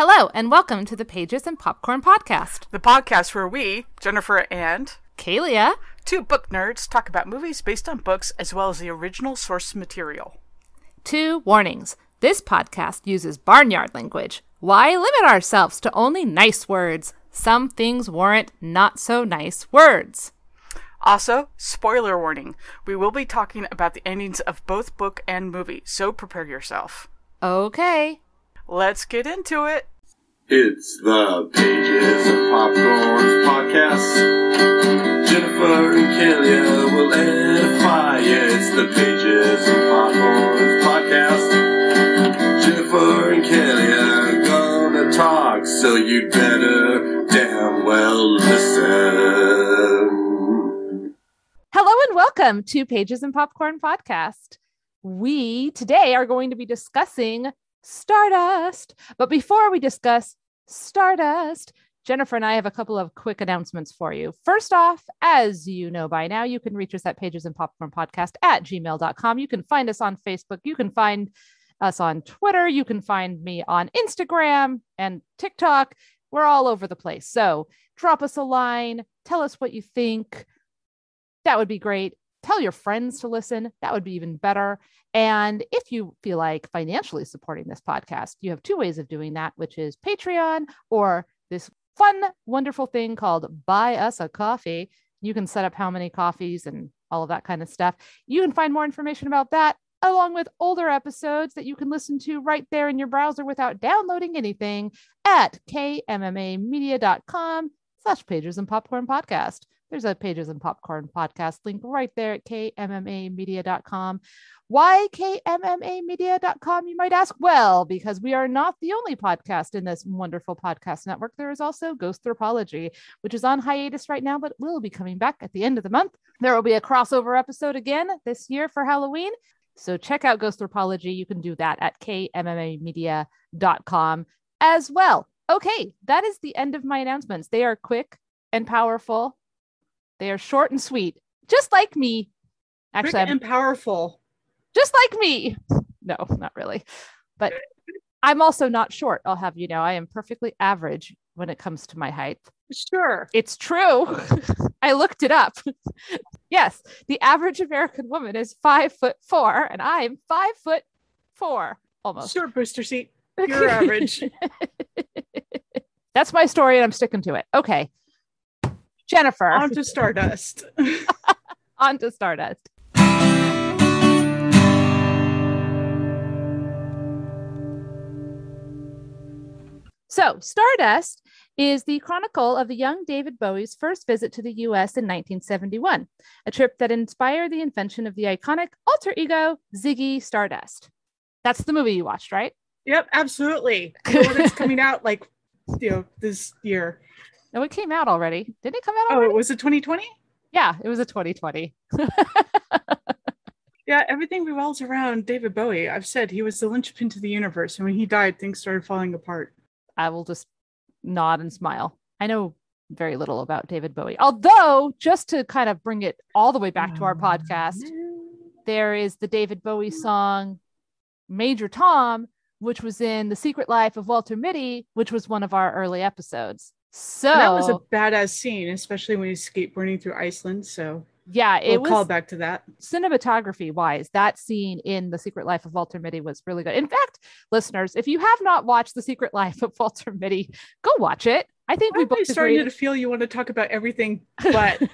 Hello, and welcome to the Pages and Popcorn Podcast. The podcast where we, Jennifer and Kalia, two book nerds, talk about movies based on books as well as the original source material. two warnings. This podcast uses barnyard language. Why limit ourselves to only nice words? Some things warrant not so nice words. Also, spoiler warning we will be talking about the endings of both book and movie, so prepare yourself. Okay. Let's get into it. It's the Pages of Popcorn podcast. Jennifer and Kalia will edify. It's the Pages of Popcorn podcast. Jennifer and Kalia are gonna talk, so you'd better damn well listen. Hello and welcome to Pages and Popcorn Podcast. We today are going to be discussing Stardust. But before we discuss Stardust, Jennifer and I have a couple of quick announcements for you. First off, as you know by now, you can reach us at pages and popcorn podcast at gmail.com. You can find us on Facebook. You can find us on Twitter. You can find me on Instagram and TikTok. We're all over the place. So drop us a line, tell us what you think. That would be great. Tell your friends to listen. That would be even better. And if you feel like financially supporting this podcast, you have two ways of doing that, which is Patreon or this fun, wonderful thing called Buy Us a Coffee. You can set up how many coffees and all of that kind of stuff. You can find more information about that along with older episodes that you can listen to right there in your browser without downloading anything at kmmamedia.com slash pages and popcorn podcast. There's a pages and popcorn podcast link right there at kmmamedia.com. Why kmmamedia.com, you might ask? Well, because we are not the only podcast in this wonderful podcast network. There is also Ghost Thropology, which is on hiatus right now, but will be coming back at the end of the month. There will be a crossover episode again this year for Halloween. So check out Ghost Thropology. You can do that at kmmamedia.com as well. Okay, that is the end of my announcements. They are quick and powerful. They are short and sweet, just like me. Actually, I'm and powerful. just like me. No, not really. But I'm also not short. I'll have you know, I am perfectly average when it comes to my height. Sure. It's true. I looked it up. yes, the average American woman is five foot four, and I'm five foot four almost. Sure, booster seat. You're average. That's my story, and I'm sticking to it. Okay. Jennifer, On to Stardust. on to Stardust. So, Stardust is the chronicle of the young David Bowie's first visit to the US in 1971, a trip that inspired the invention of the iconic alter ego Ziggy Stardust. That's the movie you watched, right? yep, absolutely. You know that's coming out like you know this year. No, it came out already. Didn't it come out Oh, it was a 2020? yeah, it was a 2020. Yeah, everything revolves around David Bowie. I've said he was the linchpin to the universe, and when he died, things started falling apart. I will just nod and smile. I know very little about David Bowie. Although, just to kind of bring it all the way back to our Oh, podcast, there is the David Bowie song Major Tom, which was in The Secret Life of Walter Mitty, which was one of our early episodes. So And that was a badass scene, especially when he's skateboarding through Iceland. So yeah, it was call back to that. cinematography wise, that scene in The Secret Life of Walter Mitty was really good. In fact, listeners, if you have not watched The Secret Life of Walter Mitty, go watch it. I think we both started agreed. to feel you want to talk about everything but no,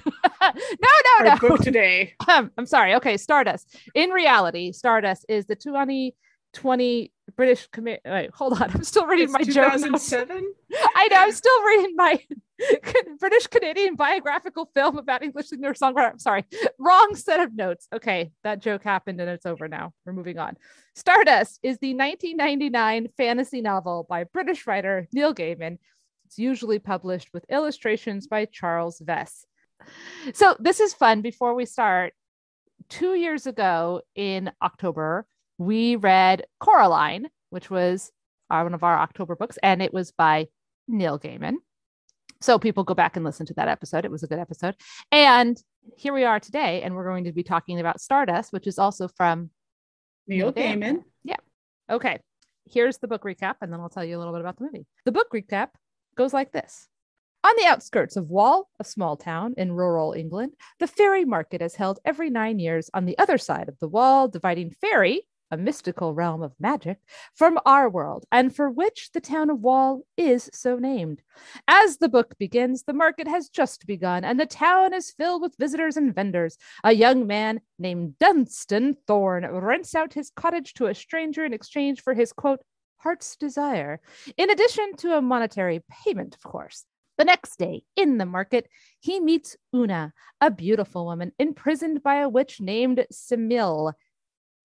no, no. book today. Um, I'm sorry. Okay, Stardust. In reality, Stardust is the 2020 British commit. Wait, hold on. I'm still reading It's my joke. 2007. I know. I'm still reading my British Canadian biographical film about English singer songwriter. I'm sorry. Wrong set of notes. Okay, that joke happened and it's over now. We're moving on. Stardust is the 1999 fantasy novel by British writer Neil Gaiman. It's usually published with illustrations by Charles Vess. So this is fun. Before we start, two years ago in October, we read Coraline, which was our, one of our October books, and it was by Neil Gaiman. So people go back and listen to that episode. It was a good episode. And here we are today, and we're going to be talking about Stardust, which is also from Neil Neil Gaiman. Gaiman. Okay. here's the book recap, and then I'll tell you a little bit about the movie. The book recap goes like this. On the outskirts of Wall, a small town in rural England, the fairy market is held every nine years on the other side of the wall, dividing fairy, a mystical realm of magic, from our world, and for which the town of Wall is so named. As the book begins, the market has just begun, and the town is filled with visitors and vendors. A young man named Dunstan Thorn rents out his cottage to a stranger in exchange for his quote, heart's desire, in addition to a monetary payment, of course. The next day, in the market, he meets Una, a beautiful woman imprisoned by a witch named Semele.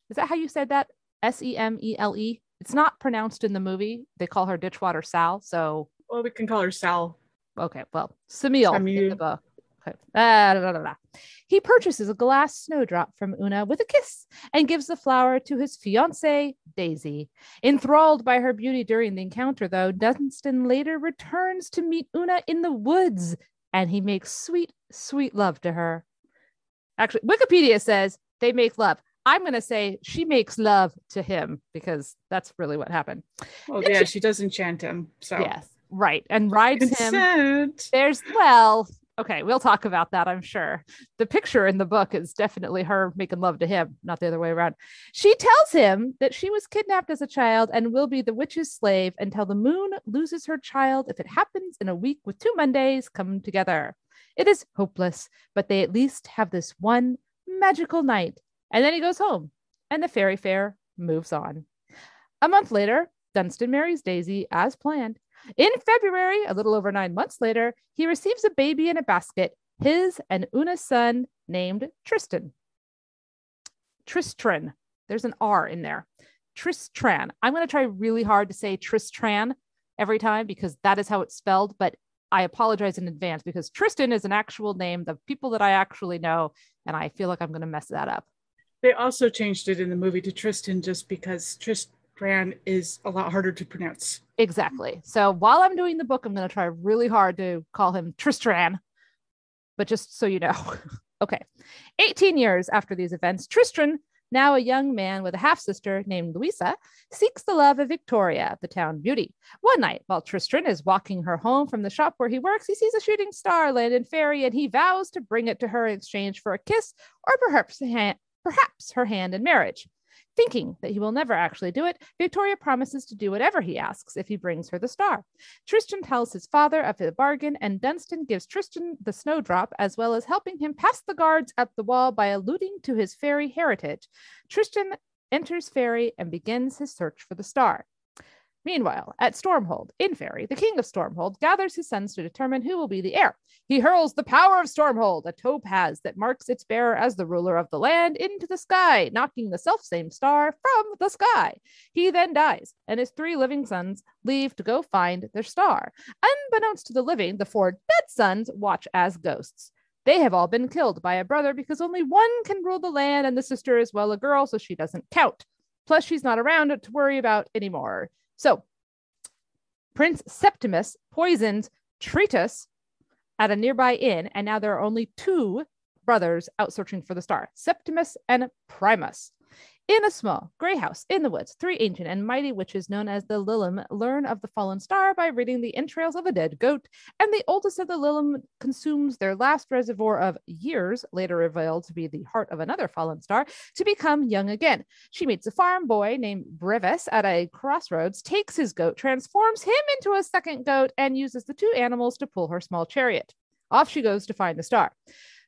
Is that how you said that? S E M E L E. It's not pronounced in the movie. They call her Ditchwater Sal. So, Well, we can call her Sal. okay, well, Semele in the book. Okay. Ah, da, da, da. He purchases a glass snowdrop from Una with a kiss and gives the flower to his fiancée, Daisy. Enthralled by her beauty during the encounter, though, Dunstan later returns to meet Una in the woods and he makes sweet, sweet love to her. Actually, Wikipedia says they make love. I'm going to say she makes love to him because that's really what happened. Well, Then yeah, she- she does enchant him. So Yes, right. And rides him. consent. There's, well, okay, we'll talk about that, I'm sure. The picture in the book is definitely her making love to him, not the other way around. She tells him that she was kidnapped as a child and will be the witch's slave until the moon loses her child if it happens in a week with two Mondays come together. It is hopeless, but they at least have this one magical night. And then he goes home, and the fairy fair moves on. A month later, Dunstan marries Daisy as planned. In February, a little over nine months later, he receives a baby in a basket, his and Una's son named Tristan. Tristran. There's an R in there. Tristran. I'm going to try really hard to say Tristran every time because that is how it's spelled, but I apologize in advance because Tristan is an actual name, the people that I actually know, and I feel like I'm going to mess that up. They also changed it in the movie to Tristan just because Tristran is a lot harder to pronounce. Exactly. So while I'm doing the book, I'm going to try really hard to call him Tristran, but just so you know. okay. 18 years after these events, Tristran, now a young man with a half sister named Louisa, seeks the love of Victoria, the town beauty. One night, while Tristran is walking her home from the shop where he works, he sees a shooting star land in Fairy and he vows to bring it to her in exchange for a kiss or perhaps, a hand, perhaps her hand in marriage. Thinking that he will never actually do it, Victoria promises to do whatever he asks if he brings her the star. Tristan tells his father of the bargain, and Dunstan gives Tristan the snowdrop, as well as helping him pass the guards at the wall by alluding to his fairy heritage. Tristan enters Fairy and begins his search for the star. Meanwhile, at Stormhold, in Fairy, the king of Stormhold gathers his sons to determine who will be the heir. He hurls the power of Stormhold, a topaz that marks its bearer as the ruler of the land, into the sky, knocking the selfsame star from the sky. He then dies, and his three living sons leave to go find their star. Unbeknownst to the living, the four dead sons watch as ghosts. They have all been killed by a brother because only one can rule the land, and the sister is, well, a girl, so she doesn't count. Plus, she's not around to worry about anymore. So, Prince Septimus poisons Tertius at a nearby inn, and now there are only two brothers out searching for the star Septimus and Primus. In a small gray house in the woods, three ancient and mighty witches known as the Lilim learn of the fallen star by reading the entrails of a dead goat, and the oldest of the Lilim consumes their last reservoir of years, later revealed to be the heart of another fallen star, to become young again. She meets a farm boy named Brevis at a crossroads, takes his goat, transforms him into a second goat, and uses the two animals to pull her small chariot. Off she goes to find the star.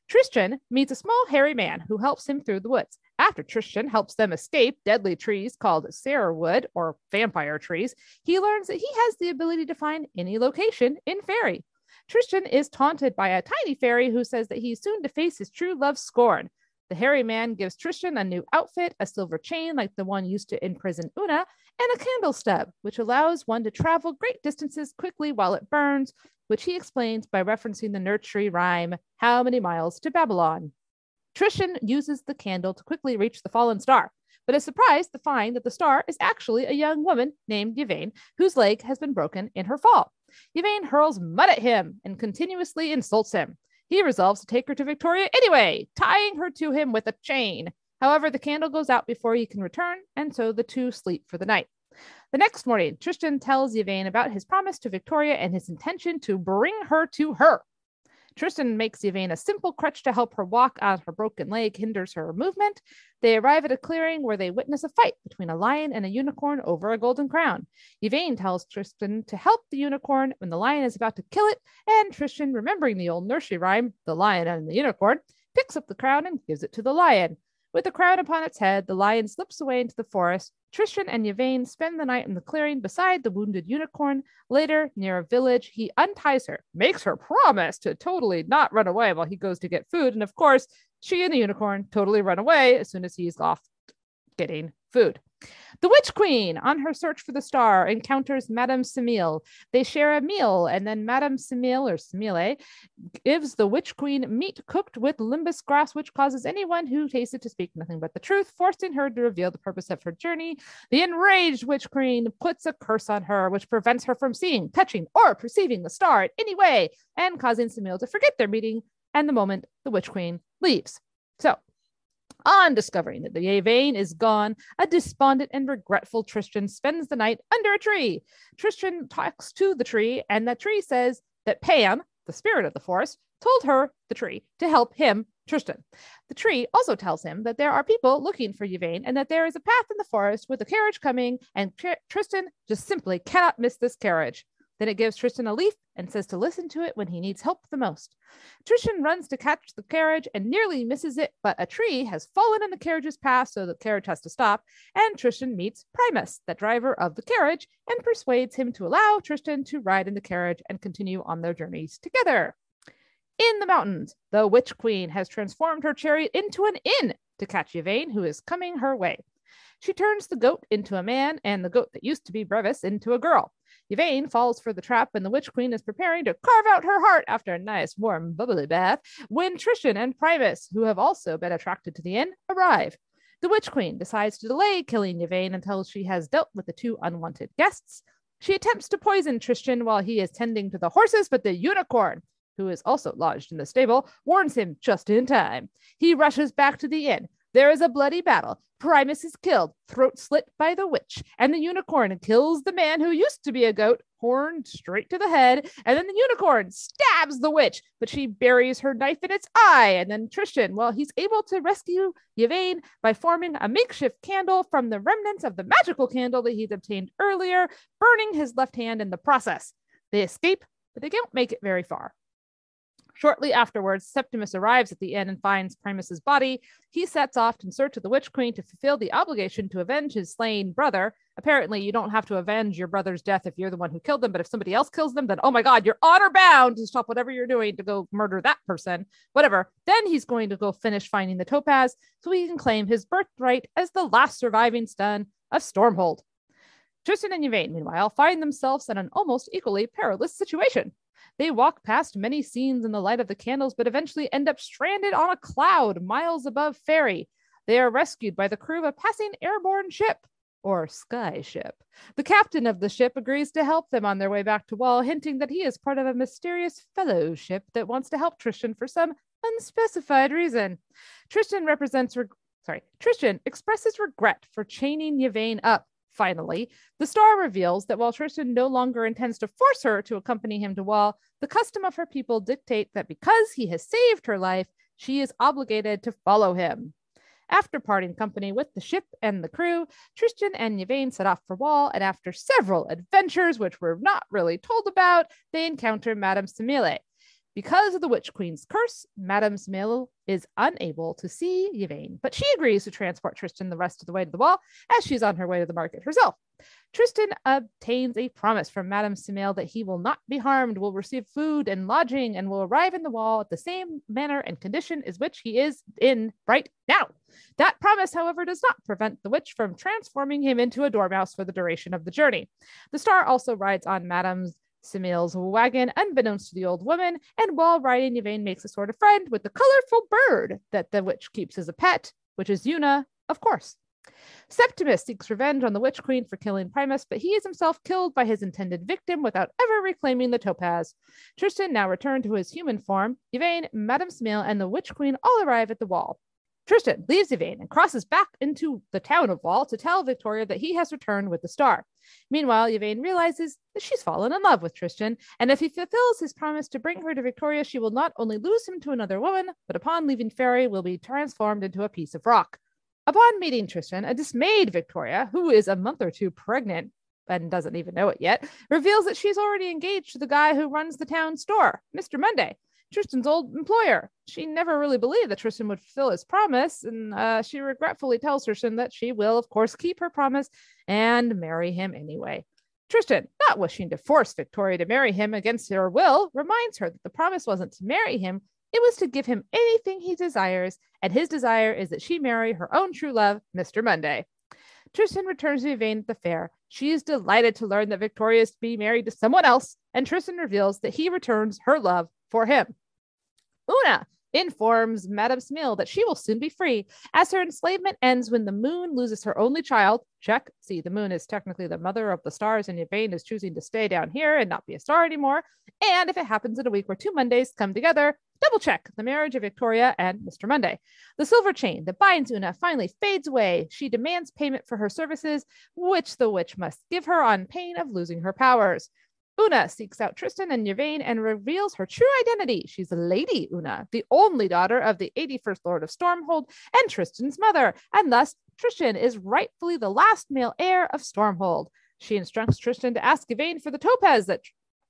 Tristan meets a small hairy man who helps him through the woods. After Tristan helps them escape deadly trees called serewood or vampire trees, he learns that he has the ability to find any location in Fairy. Tristan is taunted by a tiny fairy who says that he's soon to face his true love scorn. The hairy man gives Tristan a new outfit, a silver chain like the one used to imprison Una, and a candle stub, which allows one to travel great distances quickly while it burns, which he explains by referencing the nursery rhyme, How Many Miles to Babylon? Tristan uses the candle to quickly reach the fallen star, but is surprised to find that the star is actually a young woman named Yvaine, whose leg has been broken in her fall. Yvaine hurls mud at him and continuously insults him. He resolves to take her to Victoria anyway, tying her to him with a chain. However, the candle goes out before he can return, and so the two sleep for the night. The next morning, Tristan tells Yvaine about his promise to Victoria and his intention to bring her to her. Tristan makes Yvaine a simple crutch to help her walk as her broken leg hinders her movement. They arrive at a clearing where they witness a fight between a lion and a unicorn over a golden crown. Yvaine tells Tristan to help the unicorn when the lion is about to kill it, and Tristan, remembering the old nursery rhyme, The Lion and the Unicorn, picks up the crown and gives it to the lion. With the crown upon its head, the lion slips away into the forest. Tristan and Yvaine spend the night in the clearing beside the wounded unicorn. Later, near a village, he unties her, makes her promise to totally not run away while he goes to get food. And of course, she and the unicorn totally run away as soon as he's off getting food. The Witch Queen, on her search for the star, encounters Madame Semele. They share a meal, and then Madame Semele, or Semele, gives the Witch Queen meat cooked with limbus grass, which causes anyone who tastes it to speak nothing but the truth, forcing her to reveal the purpose of her journey. The enraged Witch Queen puts a curse on her, which prevents her from seeing, touching, or perceiving the star in any way, and causing Semele to forget their meeting and the moment the Witch Queen leaves. So, on discovering that the Yvaine is gone, a despondent and regretful Tristan spends the night under a tree. Tristan talks to the tree, and the tree says that Pan, the spirit of the forest, told her, the tree, to help him, Tristan. The tree also tells him that there are people looking for Yvaine and that there is a path in the forest with a carriage coming, and Tr- Tristan just simply cannot miss this carriage. Then it gives Tristan a leaf and says to listen to it when he needs help the most. Tristan runs to catch the carriage and nearly misses it, but a tree has fallen in the carriage's path, so the carriage has to stop. And Tristan meets Primus, the driver of the carriage, and persuades him to allow Tristan to ride in the carriage and continue on their journeys together. In the mountains, the Witch Queen has transformed her chariot into an inn to catch Yvaine, who is coming her way. She turns the goat into a man and the goat that used to be Brevis into a girl. Yvaine falls for the trap, and the Witch Queen is preparing to carve out her heart after a nice, warm, bubbly bath when Tristan and Primus, who have also been attracted to the inn, arrive. The Witch Queen decides to delay killing Yvaine until she has dealt with the two unwanted guests. She attempts to poison Tristan while he is tending to the horses, but the unicorn, who is also lodged in the stable, warns him just in time. He rushes back to the inn. There is a bloody battle. Primus is killed, throat slit by the witch, and the unicorn kills the man who used to be a goat, horn straight to the head. And then the unicorn stabs the witch, but she buries her knife in its eye. And then Tristan, well, he's able to rescue Yvaine by forming a makeshift candle from the remnants of the magical candle that he'd obtained earlier, burning his left hand in the process. They escape, but they don't make it very far. Shortly afterwards, Septimus arrives at the inn and finds Primus's body. He sets off in search of the Witch Queen to fulfill the obligation to avenge his slain brother. Apparently, you don't have to avenge your brother's death if you're the one who killed them, but if somebody else kills them, then oh my god, you're honor bound to stop whatever you're doing to go murder that person. Whatever. Then he's going to go finish finding the topaz so he can claim his birthright as the last surviving son of Stormhold. Tristan and Yvaine, meanwhile, find themselves in an almost equally perilous situation. They walk past many scenes in the light of the candles, but eventually end up stranded on a cloud miles above Faerie. They are rescued by the crew of a passing airborne ship or sky ship. The captain of the ship agrees to help them on their way back to Wall, hinting that he is part of a mysterious fellowship that wants to help Tristan for some unspecified reason. Tristan represents reg- sorry, Tristan expresses regret for chaining Yvaine up Finally, the star reveals that while Tristan no longer intends to force her to accompany him to Wall, the custom of her people dictate that because he has saved her life, she is obligated to follow him. After parting company with the ship and the crew, Tristan and Yvaine set off for Wall, and after several adventures, which we're not really told about, they encounter Madame Semele, because of the Witch Queen's curse, Madame Semele is unable to see Yvaine, but she agrees to transport Tristan the rest of the way to the wall as she's on her way to the market herself. Tristan obtains a promise from Madame Semele that he will not be harmed, will receive food and lodging, and will arrive in the wall at the same manner and condition as which he is in right now. That promise, however, does not prevent the witch from transforming him into a dormouse for the duration of the journey. The star also rides on Madame's Semele's wagon, unbeknownst to the old woman, and while riding, Yvaine makes a sort of friend with the colorful bird that the witch keeps as a pet, which is Una, of course. Septimus seeks revenge on the Witch Queen for killing Primus, but he is himself killed by his intended victim without ever reclaiming the topaz. Tristan now returned to his human form. Yvaine, Madame Semele, and the Witch Queen all arrive at the wall. Tristan leaves Yvaine and crosses back into the town of Wall to tell Victoria that he has returned with the star. Meanwhile, Yvaine realizes that she's fallen in love with Tristan, and if he fulfills his promise to bring her to Victoria, she will not only lose him to another woman, but upon leaving Fairy will be transformed into a piece of rock. Upon meeting Tristan, a dismayed Victoria, who is a month or two pregnant and doesn't even know it yet, reveals that she's already engaged to the guy who runs the town store, Mr. Monday. Tristan's old employer. She never really believed that Tristan would fulfill his promise, and uh, she regretfully tells Tristan that she will, of course, keep her promise and marry him anyway. Tristan, not wishing to force Victoria to marry him against her will, reminds her that the promise wasn't to marry him, it was to give him anything he desires, and his desire is that she marry her own true love, Mr. Monday. Tristan returns to Yvaine at the fair. She is delighted to learn that Victoria is to be married to someone else, and Tristan reveals that he returns her love for him. Una informs Madame Smil that she will soon be free, as her enslavement ends when the moon loses her only child. Check. See, the moon is technically the mother of the stars, and Yvaine is choosing to stay down here and not be a star anymore. And if it happens in a week where two Mondays come together, double check the marriage of Victoria and Mr. Monday. The silver chain that binds Una finally fades away. She demands payment for her services, which the witch must give her on pain of losing her powers. Una seeks out Tristan and Yvaine and reveals her true identity. She's Lady Una, the only daughter of the 81st Lord of Stormhold and Tristan's mother, and thus Tristan is rightfully the last male heir of Stormhold. She instructs Tristan to ask Yvaine for the topaz that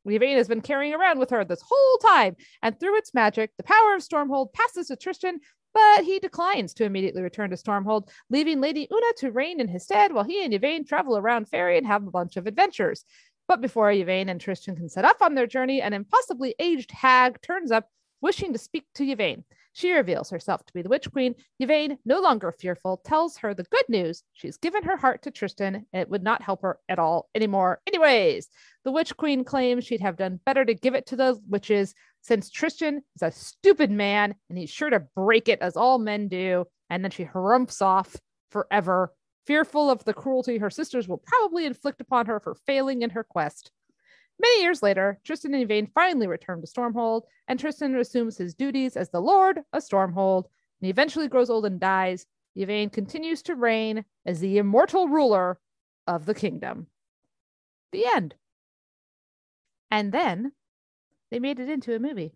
Yvaine has been carrying around with her this whole time, and through its magic, the power of Stormhold passes to Tristan, but he declines to immediately return to Stormhold, leaving Lady Una to reign in his stead while he and Yvaine travel around Faerie and have a bunch of adventures. But before Yvaine and Tristan can set off on their journey, an impossibly aged hag turns up, wishing to speak to Yvaine. She reveals herself to be the Witch Queen. Yvaine, no longer fearful, tells her the good news. She's given her heart to Tristan, and it would not help her at all anymore. Anyways, the Witch Queen claims she'd have done better to give it to the witches, since Tristan is a stupid man and he's sure to break it as all men do. And then she harumphs off forever fearful of the cruelty her sisters will probably inflict upon her for failing in her quest. Many years later, Tristan and Yvaine finally return to Stormhold, and Tristan assumes his duties as the Lord of Stormhold, and eventually grows old and dies. Yvaine continues to reign as the immortal ruler of the kingdom. The end. And then they made it into a movie.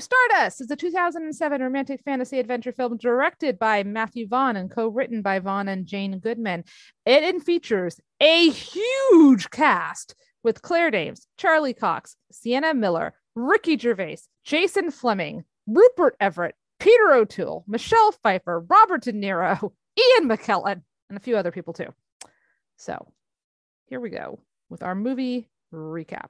Stardust is a 2007 romantic fantasy adventure film directed by Matthew Vaughn and co-written by Vaughn and Jane Goldman. It features a huge cast with Claire Danes, Charlie Cox, Sienna Miller, Ricky Gervais, Jason Flemyng, Rupert Everett, Peter O'Toole, Michelle Pfeiffer, Robert De Niro, Ian McKellen, and a few other people too. So here we go with our movie recap.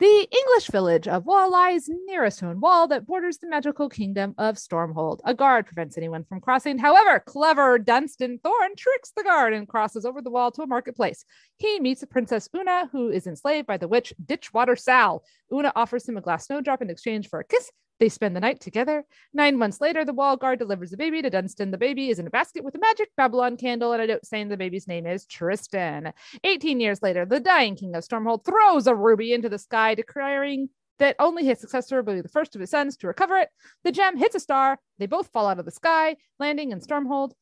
The English village of Wall lies near a stone wall that borders the magical kingdom of Stormhold. A guard prevents anyone from crossing. However, clever Dunstan Thorn tricks the guard and crosses over the wall to a marketplace. He meets Princess Una, who is enslaved by the witch Ditchwater Sal. Una offers him a glass snowdrop in exchange for a kiss, they spend the night together. Nine months later, the wall guard delivers the baby to Dunstan. The baby is in a basket with a magic Babylon candle and a note saying the baby's name is Tristan. 18 years later, the dying king of Stormhold throws a ruby into the sky, declaring that only his successor will be the first of his sons to recover it. The gem hits a star. They both fall out of the sky, landing in Stormhold.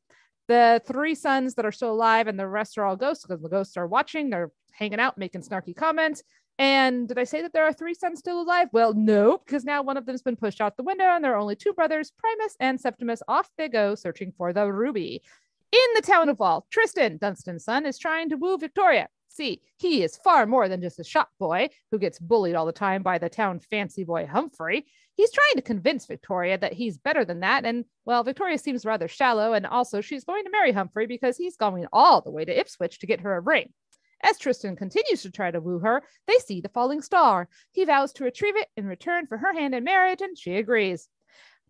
The three sons that are still alive and the rest are all ghosts because the ghosts are watching. They're hanging out, making snarky comments. And did I say that there are three sons still alive? Well, no, because now one of them's been pushed out the window, and there are only two brothers, Primus and Septimus. Off they go searching for the ruby. In the town of Wall, Tristan, Dunstan's son, is trying to woo Victoria. See, he is far more than just a shop boy who gets bullied all the time by the town fancy boy Humphrey. He's trying to convince Victoria that he's better than that. And well, Victoria seems rather shallow, and also she's going to marry Humphrey because he's going all the way to Ipswich to get her a ring. As Tristan continues to try to woo her, they see the falling star. He vows to retrieve it in return for her hand in marriage, and she agrees.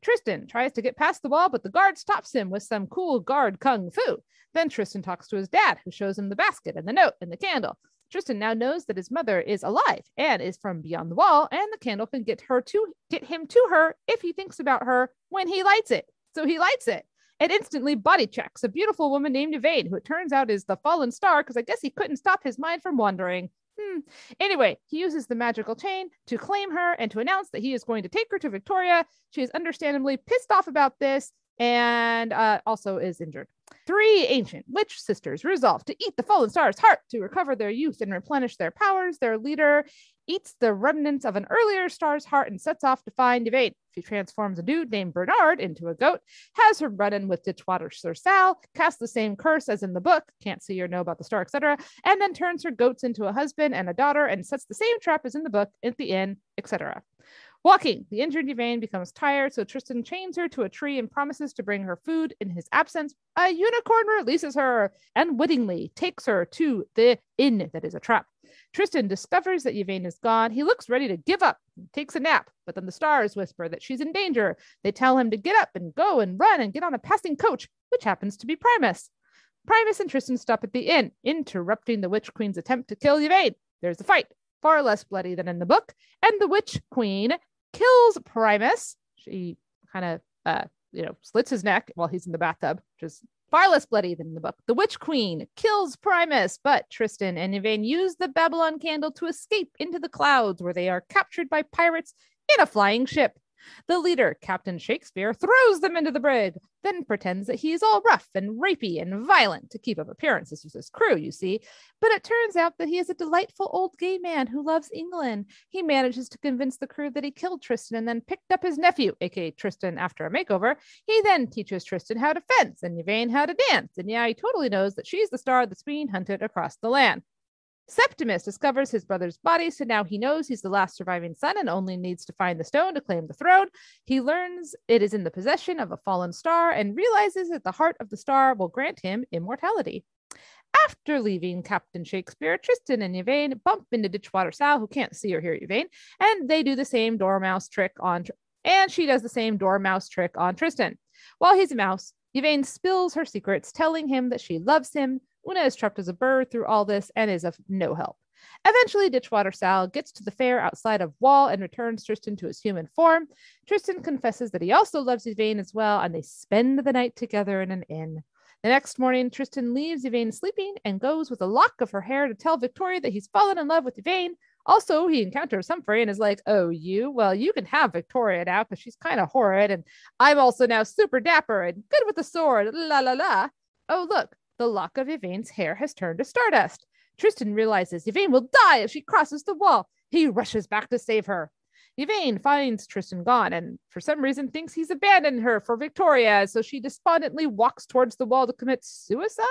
Tristan tries to get past the wall, but the guard stops him with some cool guard kung fu. Then Tristan talks to his dad, who shows him the basket and the note and the candle. Tristan now knows that his mother is alive and is from beyond the wall, and the candle can get her to get him to her if he thinks about her when he lights it. So he lights it and instantly body checks a beautiful woman named Yvaine, who it turns out is the fallen star because I guess he couldn't stop his mind from wandering. Hmm. Anyway, he uses the magical chain to claim her and to announce that he is going to take her to Victoria. She is understandably pissed off about this. and uh, also is injured. Three ancient witch sisters resolve to eat the fallen star's heart to recover their youth and replenish their powers. Their leader eats the remnants of an earlier star's heart and sets off to find Yvaine. She transforms a dude named Bernard into a goat, has her run in with Ditchwater Sir Sal, casts the same curse as in the book, can't see or know about the star, etc., and then turns her goats into a husband and a daughter and sets the same trap as in the book at the inn, etc. Walking, the injured Yvaine becomes tired, so Tristan chains her to a tree and promises to bring her food in his absence. A unicorn releases her and wittingly takes her to the inn that is a trap. Tristan discovers that Yvaine is gone. He looks ready to give up, takes a nap, but then the stars whisper that she's in danger. They tell him to get up and go and run and get on a passing coach, which happens to be Primus. Primus and Tristan stop at the inn, interrupting the Witch Queen's attempt to kill Yvaine. There's a fight, far less bloody than in the book, and the Witch Queen kills Primus. She kind of, uh, you know, slits his neck while he's in the bathtub, which is far less bloody than in the book. The Witch Queen kills Primus, but Tristan and Yvaine use the Babylon candle to escape into the clouds, where they are captured by pirates in a flying ship. The leader, Captain Shakespeare, throws them into the brig, then pretends that he is all rough and rapey and violent to keep up appearances with his crew, you see. But it turns out that he is a delightful old gay man who loves England. He manages to convince the crew that he killed Tristan and then picked up his nephew, aka Tristan, after a makeover. He then teaches Tristan how to fence and Yvaine how to dance. And yeah, he totally knows that she's the star that's being hunted across the land. Septimus discovers his brother's body, so now he knows he's the last surviving son and only needs to find the stone to claim the throne. He learns it is in the possession of a fallen star and realizes that the heart of the star will grant him immortality. After leaving Captain Shakespeare, Tristan and Yvaine bump into Ditchwater Sal, who can't see or hear Yvaine, and they do the same dormouse trick on, and she does the same dormouse trick on Tristan. While he's a mouse, Yvaine spills her secrets, telling him that she loves him, Una is trapped as a bird through all this and is of no help. Eventually, Ditchwater Sal gets to the fair outside of Wall and returns Tristan to his human form. Tristan confesses that he also loves Yvaine as well, and they spend the night together in an inn. The next morning, Tristan leaves Yvaine sleeping and goes with a lock of her hair to tell Victoria that he's fallen in love with Yvaine. Also, he encounters Humphrey and is like, Oh, you? Well, you can have Victoria now because she's kind of horrid. And I'm also now super dapper and good with the sword. La la la. Oh, look, the lock of Yvaine's hair has turned to stardust. Tristan realizes Yvaine will die if she crosses the wall. He rushes back to save her. Yvaine finds Tristan gone and for some reason thinks he's abandoned her for Victoria, so she despondently walks towards the wall to commit suicide.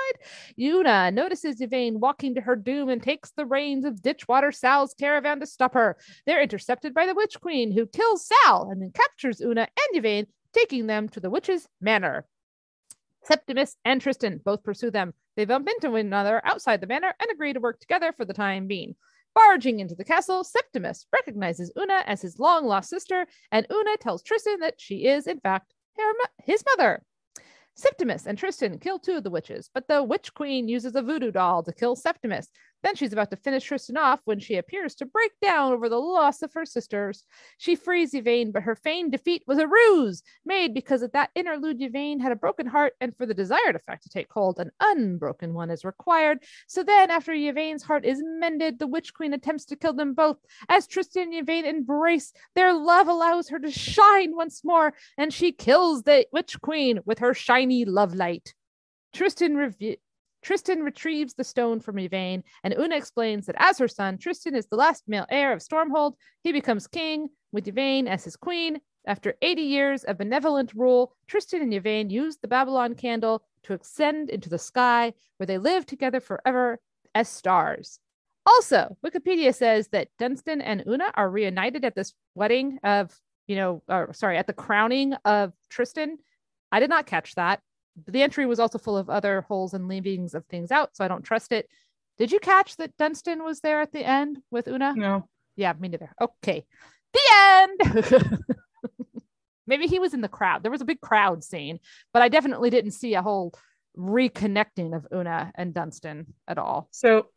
Una notices Yvaine walking to her doom and takes the reins of Ditchwater Sal's caravan to stop her. They're intercepted by the Witch Queen, who kills Sal and then captures Una and Yvaine, taking them to the witch's manor. Septimus and Tristan both pursue them. They bump into one another outside the manor and agree to work together for the time being. Barging into the castle, Septimus recognizes Una as his long lost sister, and Una tells Tristan that she is, in fact, her, his mother. Septimus and Tristan kill two of the witches, but the witch queen uses a voodoo doll to kill Septimus. Then she's about to finish Tristan off when she appears to break down over the loss of her sisters. She frees Yvaine, but her feigned defeat was a ruse made because of that interlude Yvaine had a broken heart, and for the desired effect to take hold, an unbroken one is required. So then, after Yvaine's heart is mended, the Witch Queen attempts to kill them both. As Tristan and Yvaine embrace, their love allows her to shine once more, and she kills the Witch Queen with her shiny love light. Tristan rev- Tristan retrieves the stone from Yvaine, and Una explains that as her son, Tristan is the last male heir of Stormhold. He becomes king with Yvaine as his queen. After 80 years of benevolent rule, Tristan and Yvaine use the Babylon candle to ascend into the sky, where they live together forever as stars. Also, Wikipedia says that Dunstan and Una are reunited at this wedding of, you know, or sorry, at the crowning of Tristan. I did not catch that the entry was also full of other holes and leavings of things out, so I don't trust it. Did you catch that Dunstan was there at the end with Una? No. Yeah, me neither. Okay. The end. Maybe he was in the crowd. There was a big crowd scene, but I definitely didn't see a whole reconnecting of Una and Dunstan at all. So,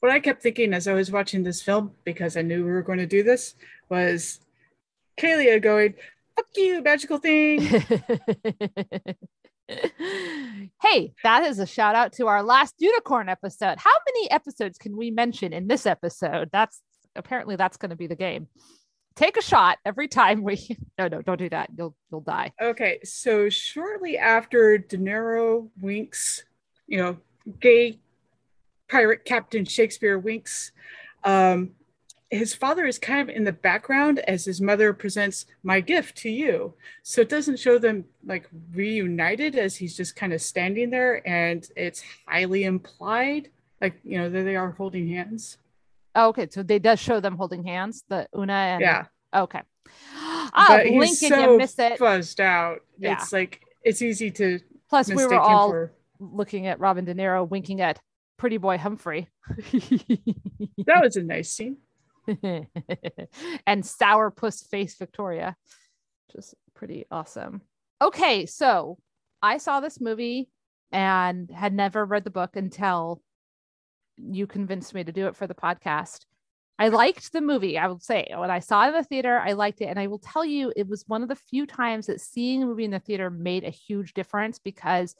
what I kept thinking as I was watching this film, because I knew we were going to do this, was Kalia going, fuck you, magical thing. hey, that is a shout out to our last unicorn episode. How many episodes can we mention in this episode? That's apparently that's going to be the game. take a shot every time we. No, no, don't do that. You'll you'll die. Okay, so shortly after De Niro winks, you know, gay pirate Captain Shakespeare winks, um, his father is kind of in the background as his mother presents my gift to you. So it doesn't show them like reunited as he's just kind of standing there, and it's highly implied, like you know, that they are holding hands. Oh, okay, so they does show them holding hands, the Una and Yeah, Okay. Ah, but blink he's so miss it. fuzzed out. Yeah. It's like it's easy to Plus, we were all for. looking at Robin De Niro winking at Pretty Boy Humphrey. That was a nice scene. and sourpuss face Victoria. Just pretty awesome. Okay, so I saw this movie and had never read the book until you convinced me to do it for the podcast. I liked the movie, I will say. When I saw it in the theater, I liked it. And I will tell you, it was one of the few times that seeing a movie in the theater made a huge difference because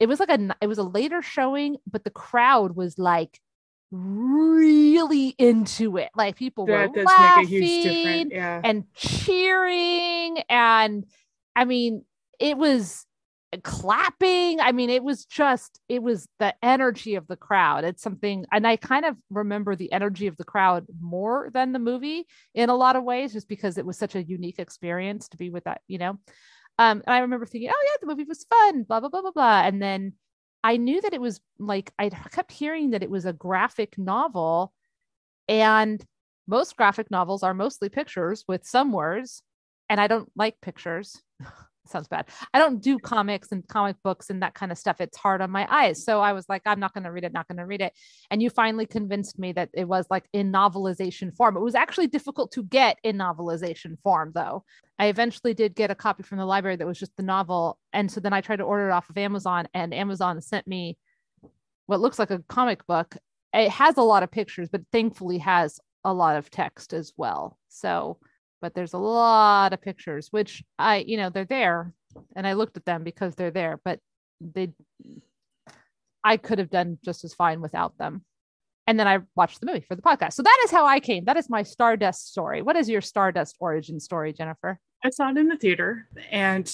it was like a it was a later showing, but the crowd was like really into it. Like people were That does laughing make a huge. Yeah. and cheering and i mean it was clapping i mean it was just it was the energy of the crowd it's something and i kind of remember the energy of the crowd more than the movie in a lot of ways just because it was such a unique experience to be with that you know um and i remember thinking oh yeah the movie was fun blah blah blah blah blah and then i knew that it was like i kept hearing that it was a graphic novel and most graphic novels are mostly pictures with some words and i don't like pictures sounds bad. I don't do comics and comic books and that kind of stuff. It's hard on my eyes. So i was like i'm not going to read it not going to read it. And you finally convinced me that it was like in novelization form. It was actually difficult to get in novelization form though. I eventually did get a copy from the library that was just the novel. And so then i tried to order it off of amazon and amazon sent me what looks like a comic book. It has a lot of pictures but thankfully has a lot of text as well. So but there's a lot of pictures which i you know they're there and i looked at them because they're there but they i could have done just as fine without them. And then i watched the movie for the podcast. So that is how i came. That is my stardust story. What is your stardust origin story jennifer? I saw it in the theater, and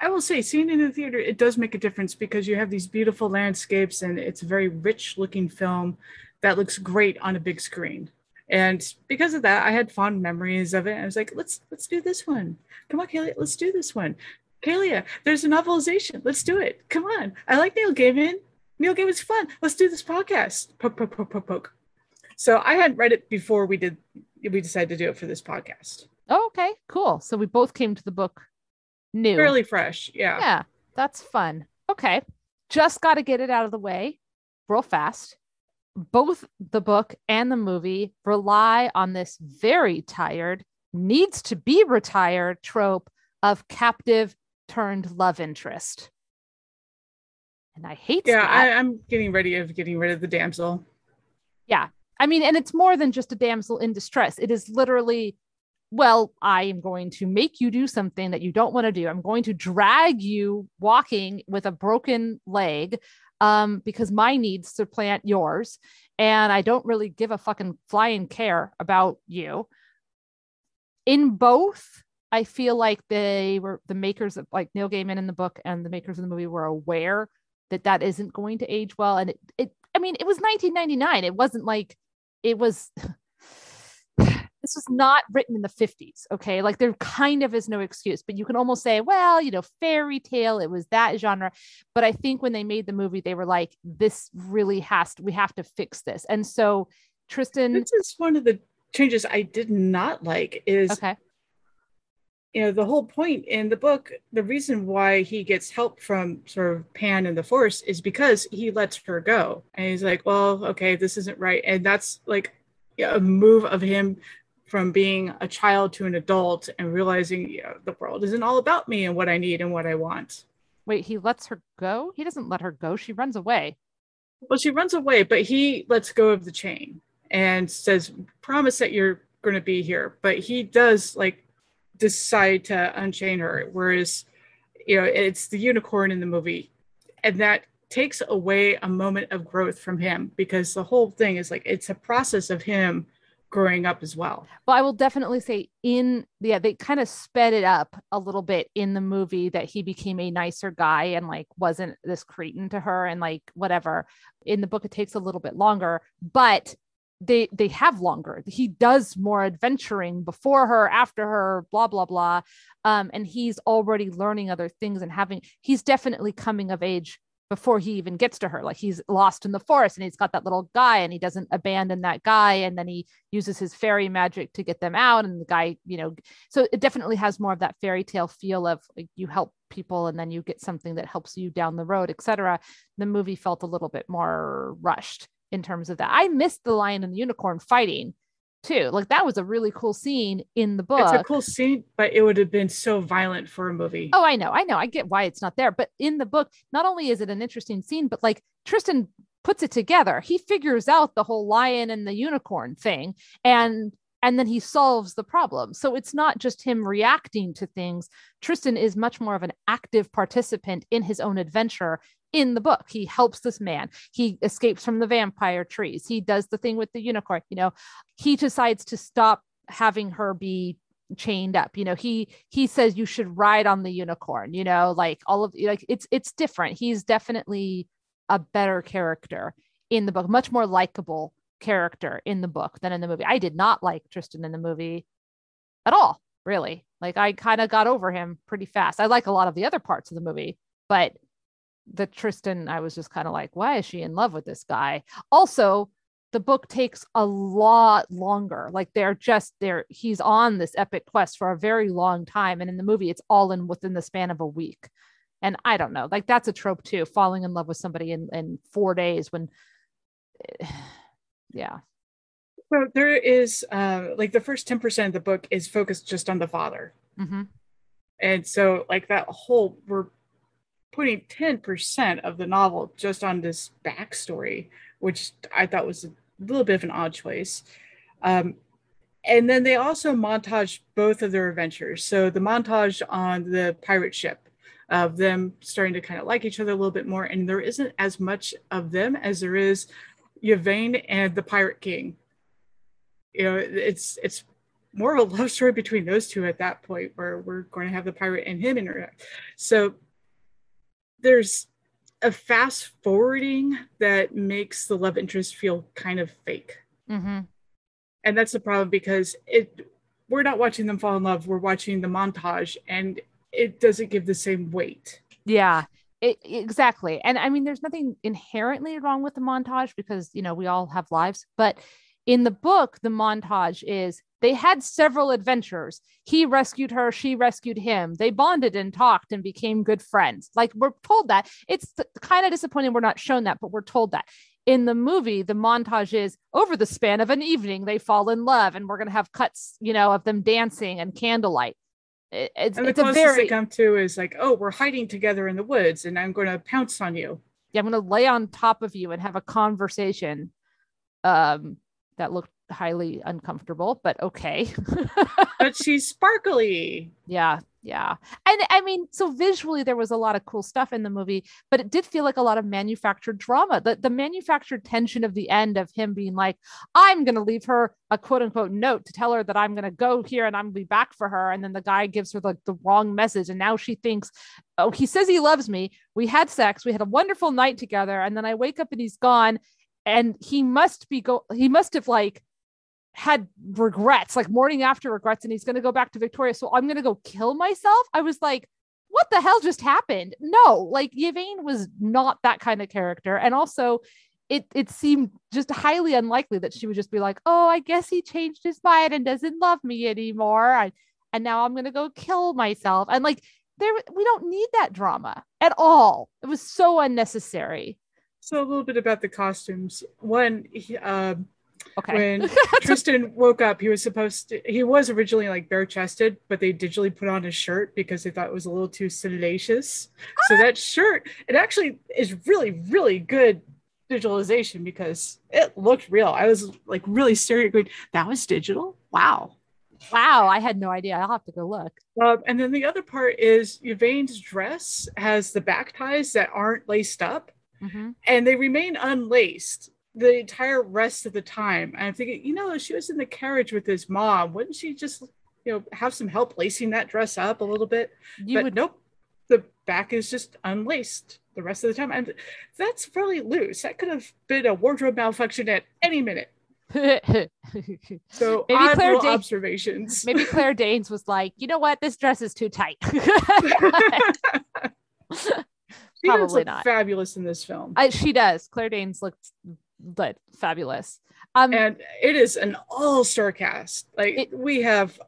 I will say, seeing it in the theater, it does make a difference because you have these beautiful landscapes, and it's a very rich-looking film that looks great on a big screen. And because of that, I had fond memories of it. I was like, "Let's let's do this one. Come on, Kalia, let's do this one. Kalia, there's a novelization. Let's do it. Come on. I like Neil Gaiman. Neil Gaiman's fun. Let's do this podcast. Poke, poke, poke, poke, poke. So I hadn't read it before we did. We decided to do it for this podcast. oh, okay cool so we both came to the book new Fairly fresh, yeah. yeah that's fun okay just got to get it out of the way real fast both the book and the movie rely on this very tired needs to be retired trope of captive turned love interest and i hate Yeah, that. I, I'm getting ready of getting rid of the damsel. Yeah. I mean, and it's more than just a damsel in distress. It is literally, well, I am going to make you do something that you don't want to do. I'm going to drag you walking with a broken leg um, because my needs supplant yours. And I don't really give a fucking flying care about you. In both, I feel like they were the makers of like Neil Gaiman in the book and the makers of the movie were aware that that isn't going to age well. And it, it I mean, it was 1999. It wasn't like it was. This was not written in the 50s. Okay. Like there kind of is no excuse, but you can almost say, well, you know, fairy tale, it was that genre. But I think when they made the movie, they were like, this really has to, we have to fix this. And so Tristan, This is one of the changes I did not like. Is okay. you know the whole point in the book, the reason why he gets help from sort of Pan and the Force is because he lets her go, and he's like, well, okay, this isn't right, and that's like a move of him from being a child to an adult and realizing you know, the world isn't all about me and what I need and what I want. Wait, he lets her go? He doesn't let her go. She runs away. Well, she runs away, but he lets go of the chain and says, "Promise that you're going to be here." But he does like decide to unchain her, whereas you know it's the unicorn in the movie, and that takes away a moment of growth from him because the whole thing is like it's a process of him growing up as well. Well, I will definitely say in yeah, they kind of sped it up a little bit in the movie that he became a nicer guy and like wasn't this cretin to her and like whatever. In the book, it takes a little bit longer, but they they have longer. He does more adventuring before her, after her, blah blah blah. Um, and he's already learning other things and having he's definitely coming of age before he even gets to her. Like he's lost in the forest and he's got that little guy and he doesn't abandon that guy. And then he uses his fairy magic to get them out. And the guy, you know, so it definitely has more of that fairy tale feel of like you help people and then you get something that helps you down the road, etc. The movie felt a little bit more rushed in terms of that. I missed the lion and the unicorn fighting too. Like that was a really cool scene in the book. It's a cool scene, but it would have been so violent for a movie. Oh, I know. I know. I get why it's not there. But in the book, not only is it an interesting scene, but like Tristan puts it together. He figures out the whole lion and the unicorn thing and and then he solves the problem. So it's not just him reacting to things. Tristan is much more of an active participant in his own adventure in the book. He helps this man. He escapes from the vampire trees. He does the thing with the unicorn. You know, he decides to stop having her be chained up you know he he says you should ride on the unicorn you know like all of like it's it's different he's definitely a better character in the book much more likable character in the book than in the movie i did not like tristan in the movie at all really like i kind of got over him pretty fast i like a lot of the other parts of the movie but the Tristan, I was just kind of like, why is she in love with this guy? Also, the book takes a lot longer. Like they're just there, he's on this epic quest for a very long time. And in the movie, it's all in within the span of a week. And I don't know, like that's a trope too, falling in love with somebody in, in four days when yeah. So there is uh like the first 10% of the book is focused just on the father. Mm-hmm. And so like that whole we're putting 10% of the novel just on this backstory, which I thought was a little bit of an odd choice. Um, and then they also montage both of their adventures. So the montage on the pirate ship of them starting to kind of like each other a little bit more. And there isn't as much of them as there is Yvaine and the Pirate King. You know, it's it's more of a love story between those two at that point where we're going to have the pirate and him interact. So there's a fast forwarding that makes the love interest feel kind of fake. Mm-hmm. And that's the problem because it we're not watching them fall in love, we're watching the montage and it doesn't give the same weight. Yeah. It, exactly. And I mean, there's nothing inherently wrong with the montage because, you know, we all have lives. But in the book, the montage is they had several adventures. He rescued her, she rescued him. They bonded and talked and became good friends. Like we're told that. It's kind of disappointing we're not shown that, but we're told that. In the movie, the montage is over the span of an evening, they fall in love, and we're going to have cuts, you know, of them dancing and candlelight. it's, and the it's closest a very they come to is like, oh, we're hiding together in the woods, and I'm going to pounce on you. Yeah, I'm going to lay on top of you and have a conversation. Um, that looked highly uncomfortable, but okay. but she's sparkly. Yeah, yeah. And I mean, so visually there was a lot of cool stuff in the movie, but it did feel like a lot of manufactured drama. The the manufactured tension of the end of him being like, I'm gonna leave her a quote unquote note to tell her that I'm gonna go here and I'm gonna be back for her. And then the guy gives her like the, the wrong message. And now she thinks, oh, he says he loves me. We had sex, we had a wonderful night together, and then I wake up and he's gone. And he must be go he must have like had regrets, like morning after regrets, and he's going to go back to Victoria. So I'm going to go kill myself. I was like, what the hell just happened? No, like Yvaine was not that kind of character. And also, it it seemed just highly unlikely that she would just be like, oh, I guess he changed his mind and doesn't love me anymore. I, and now I'm going to go kill myself. And like, there, we don't need that drama at all. It was so unnecessary. So a little bit about the costumes. One, he, um, Okay. When Tristan woke up, he was supposed to, he was originally like bare chested, but they digitally put on his shirt because they thought it was a little too salacious. So that shirt, it actually is really, really good digitalization because it looked real. I was like really staring going, that was digital? Wow. Wow, I had no idea. I'll have to go look. Um, and then the other part is Yvaine's dress has the back ties that aren't laced up Mhm. and they remain unlaced the entire rest of the time. And I'm thinking, you know, she was in the carriage with his mom. Wouldn't she just, you know, have some help lacing that dress up a little bit? You but would nope, the back is just unlaced the rest of the time. And that's really loose. That could have been a wardrobe malfunction at any minute. So Maybe Claire Danes- observations. Maybe Claire Danes was like, you know what, this dress is too tight. she Probably not. fabulous in this film. I, she does. Claire Danes looked but fabulous. Um, and it is an all-star cast. Like It- we have,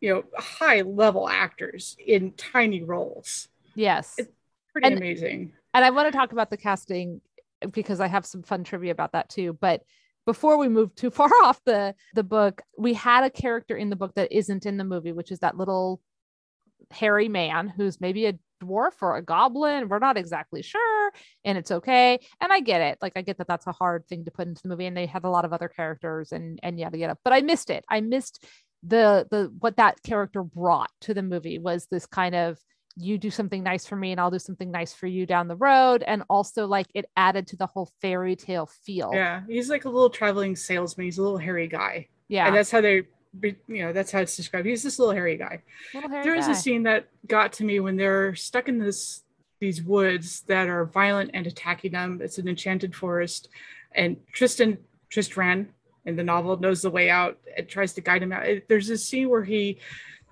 you know, high-level actors in tiny roles. yes. it- Pretty And- amazing. and I want to talk about the casting because I have some fun trivia about that too. But before we move too far off the the book, we had a character in the book that isn't in the movie, which is that little hairy man who's maybe a dwarf or a goblin. We're not exactly sure, and it's okay. And I get it. Like I get that that's a hard thing to put into the movie, and they had a lot of other characters and and yada yada. But I missed it. I missed the the what that character brought to the movie was this kind of you do something nice for me and I'll do something nice for you down the road. And also like it added to the whole fairy tale feel. Yeah, he's like a little traveling salesman. He's a little hairy guy, Yeah. and that's how they, you know, that's how it's described. He's this little hairy guy. Little hairy There is guy. a scene that got to me when they're stuck in this these woods that are violent and attacking them. It's an enchanted forest, and Tristan Tristran in the novel knows the way out and tries to guide him out. There's a scene where he,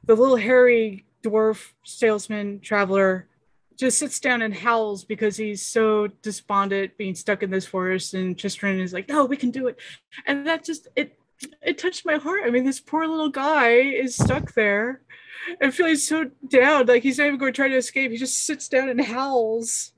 the little hairy dwarf salesman traveler, just sits down and howls because he's so despondent being stuck in this forest. And Tristran is like, "No, we can do it," and that just it it touched my heart. I mean, this poor little guy is stuck there and feeling so down. Like he's not even going to try to escape. He just sits down and howls.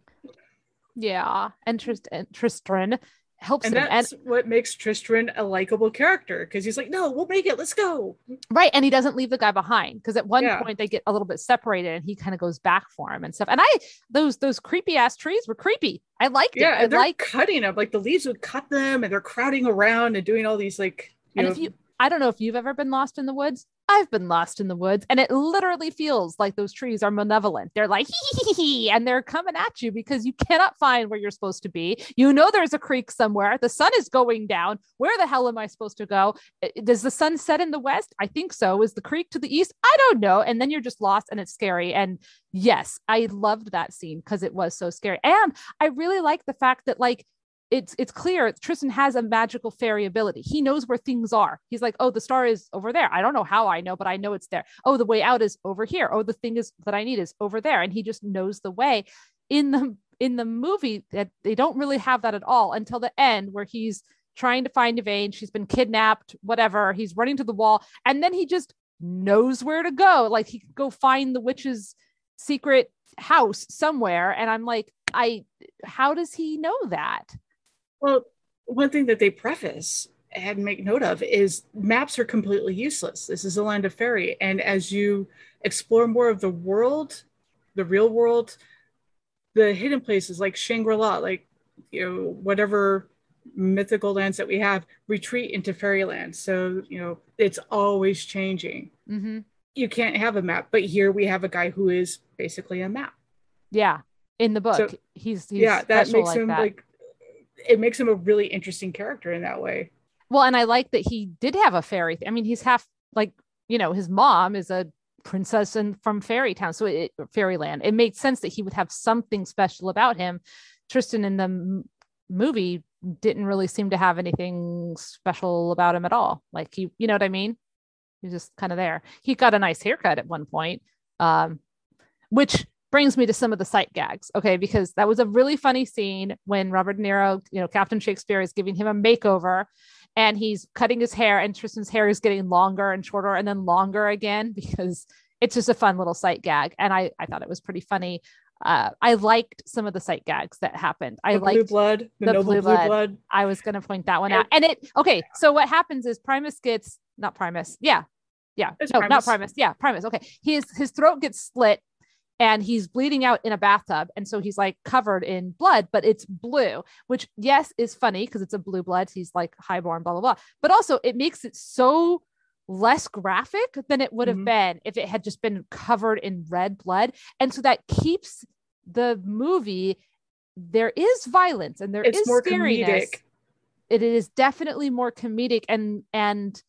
yeah. And, Trist- and Tristran helps And him. And that's what makes Tristran a likable character because he's like, no, we'll make it. Let's go. right. And he doesn't leave the guy behind because at one Yeah. point they get a little bit separated and he kind of goes back for him and stuff. And I those those creepy ass trees were creepy. I liked Yeah. it. I they're like cutting them. Like the leaves would cut them and they're crowding around and doing all these like, you and know, if you I don't know if you've ever been lost in the woods. I've been lost in the woods, and it literally feels like those trees are malevolent. They're like, hee hee hee, and they're coming at you because you cannot find where you're supposed to be. You know, there's a creek somewhere. The sun is going down. Where the hell am I supposed to go? Does the sun set in the west? I think so. Is the creek to the east? I don't know. And then you're just lost, and it's scary. And yes, I loved that scene because it was so scary. And I really like the fact that, like, it's it's clear Tristan has a magical fairy ability. He knows where things are. He's like, oh, the star is over there. I don't know how I know, but I know it's there. Oh, the way out is over here. Oh, the thing is that I need is over there, and he just knows the way. In the in the movie, that they don't really have that at all until the end, where he's trying to find Yvaine. She's been kidnapped. Whatever. He's running to the wall, and then he just knows where to go. Like he could go find the witch's secret house somewhere, and I'm like, I. How does he know that? Well, one thing that they preface and make note of is maps are completely useless. This is a land of fairy. And as you explore more of the world, the real world, the hidden places like Shangri-La, like you know, whatever mythical lands that we have retreat into fairyland. So, you know, it's always changing. Mm-hmm. You can't have a map, but here we have a guy who is basically a map. Yeah, in the book, So- he's, he's yeah, that makes like him that. like it makes him a really interesting character in that way. well, and I like that he did have a fairy. I mean, he's half like you know his mom is a princess and from fairy town, so it fairyland. It made sense that he would have something special about him. Tristan in the m- movie didn't really seem to have anything special about him at all. Like he, you know what I mean? He's just kind of there. He got a nice haircut at one point, um, which brings me to some of the sight gags. Okay, because that was a really funny scene when Robert De Niro, you know, Captain Shakespeare is giving him a makeover and he's cutting his hair and Tristan's hair is getting longer and shorter and then longer again because it's just a fun little sight gag. And I, I thought it was pretty funny. Uh, I liked some of the sight gags that happened. I the blue blood, the, the noble blue blue, blood. blood. I was going to point that one out. And it, okay. So what happens is Primus gets, not Primus. Yeah. Yeah. It's no, not Primus. Primus. Yeah. Primus. Okay. His, his throat gets slit and he's bleeding out in a bathtub. And so he's like covered in blood, but it's blue, which yes, is funny because it's a blue blood. He's like highborn, blah, blah, blah. But also it makes it so less graphic than it would have Mhm. been if it had just been covered in red blood. And so that keeps the movie, there is violence and there is It's more scariness comedic. it is definitely more comedic and and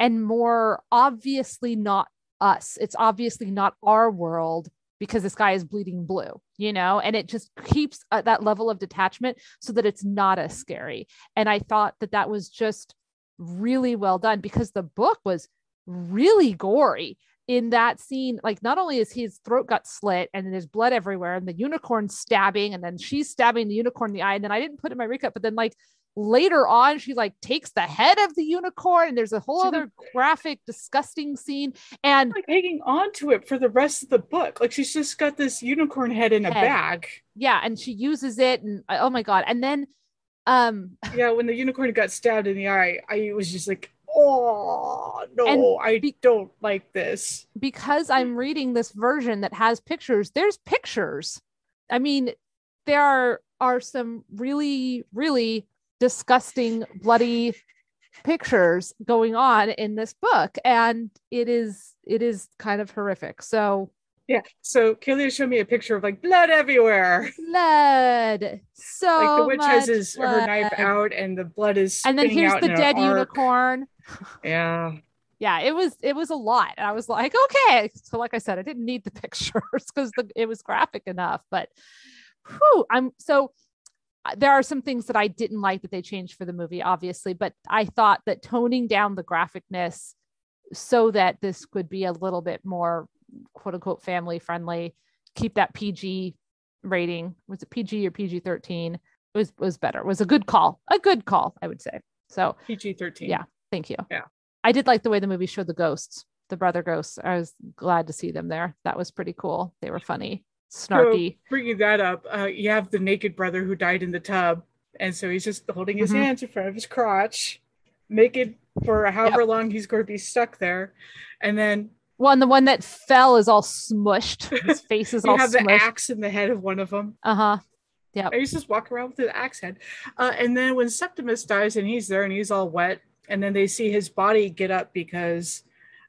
and more obviously not us. It's obviously not our world because the sky is bleeding blue, you know, and it just keeps uh, that level of detachment so that it's not as scary. And I thought that that was just really well done because the book was really gory in that scene like not only is his throat got slit and there's blood everywhere and the unicorn stabbing and then she's stabbing the unicorn in the eye and then i didn't put in my recap but then like later on she like takes the head of the unicorn and there's a whole other graphic disgusting scene and like hanging on to it for the rest of the book. Like she's just got this unicorn head in a bag. Yeah and she uses it and oh my god and then um yeah when the unicorn got stabbed in the eye i was just like oh no i be- don't like this. Because I'm reading this version that has pictures, there's pictures. I mean, there are, are some really, really disgusting, bloody pictures going on in this book. And it is, it is kind of horrific. So yeah so Kalia showed me a picture of like blood everywhere blood. So like the witch has his her knife out and the blood is And then here's the dead unicorn. yeah yeah it was it was a lot and i was like okay so like i said i didn't need the pictures because it was graphic enough but whew, i'm so there are some things that i didn't like that they changed for the movie obviously but i thought that toning down the graphicness so that this could be a little bit more quote unquote family friendly keep that pg rating was it pg or pg-13 it was was better it was a good call a good call i would say so pg-13 Yeah. Thank you. Yeah. I did like the way the movie showed the ghosts, the brother ghosts. I was glad to see them there. That was pretty cool. They were funny, snarky. bringing that up uh, you have the naked brother who died in the tub and so he's just holding his Mhm. hands in front of his crotch naked for however long he's going to be stuck there and then Well, and the one that fell is all smushed. His face is all have the axe in the head of one of them Uh huh. Yeah. he's just walking around with the axe head uh, and then when septimus dies and he's there and he's all wet and then they see his body get up because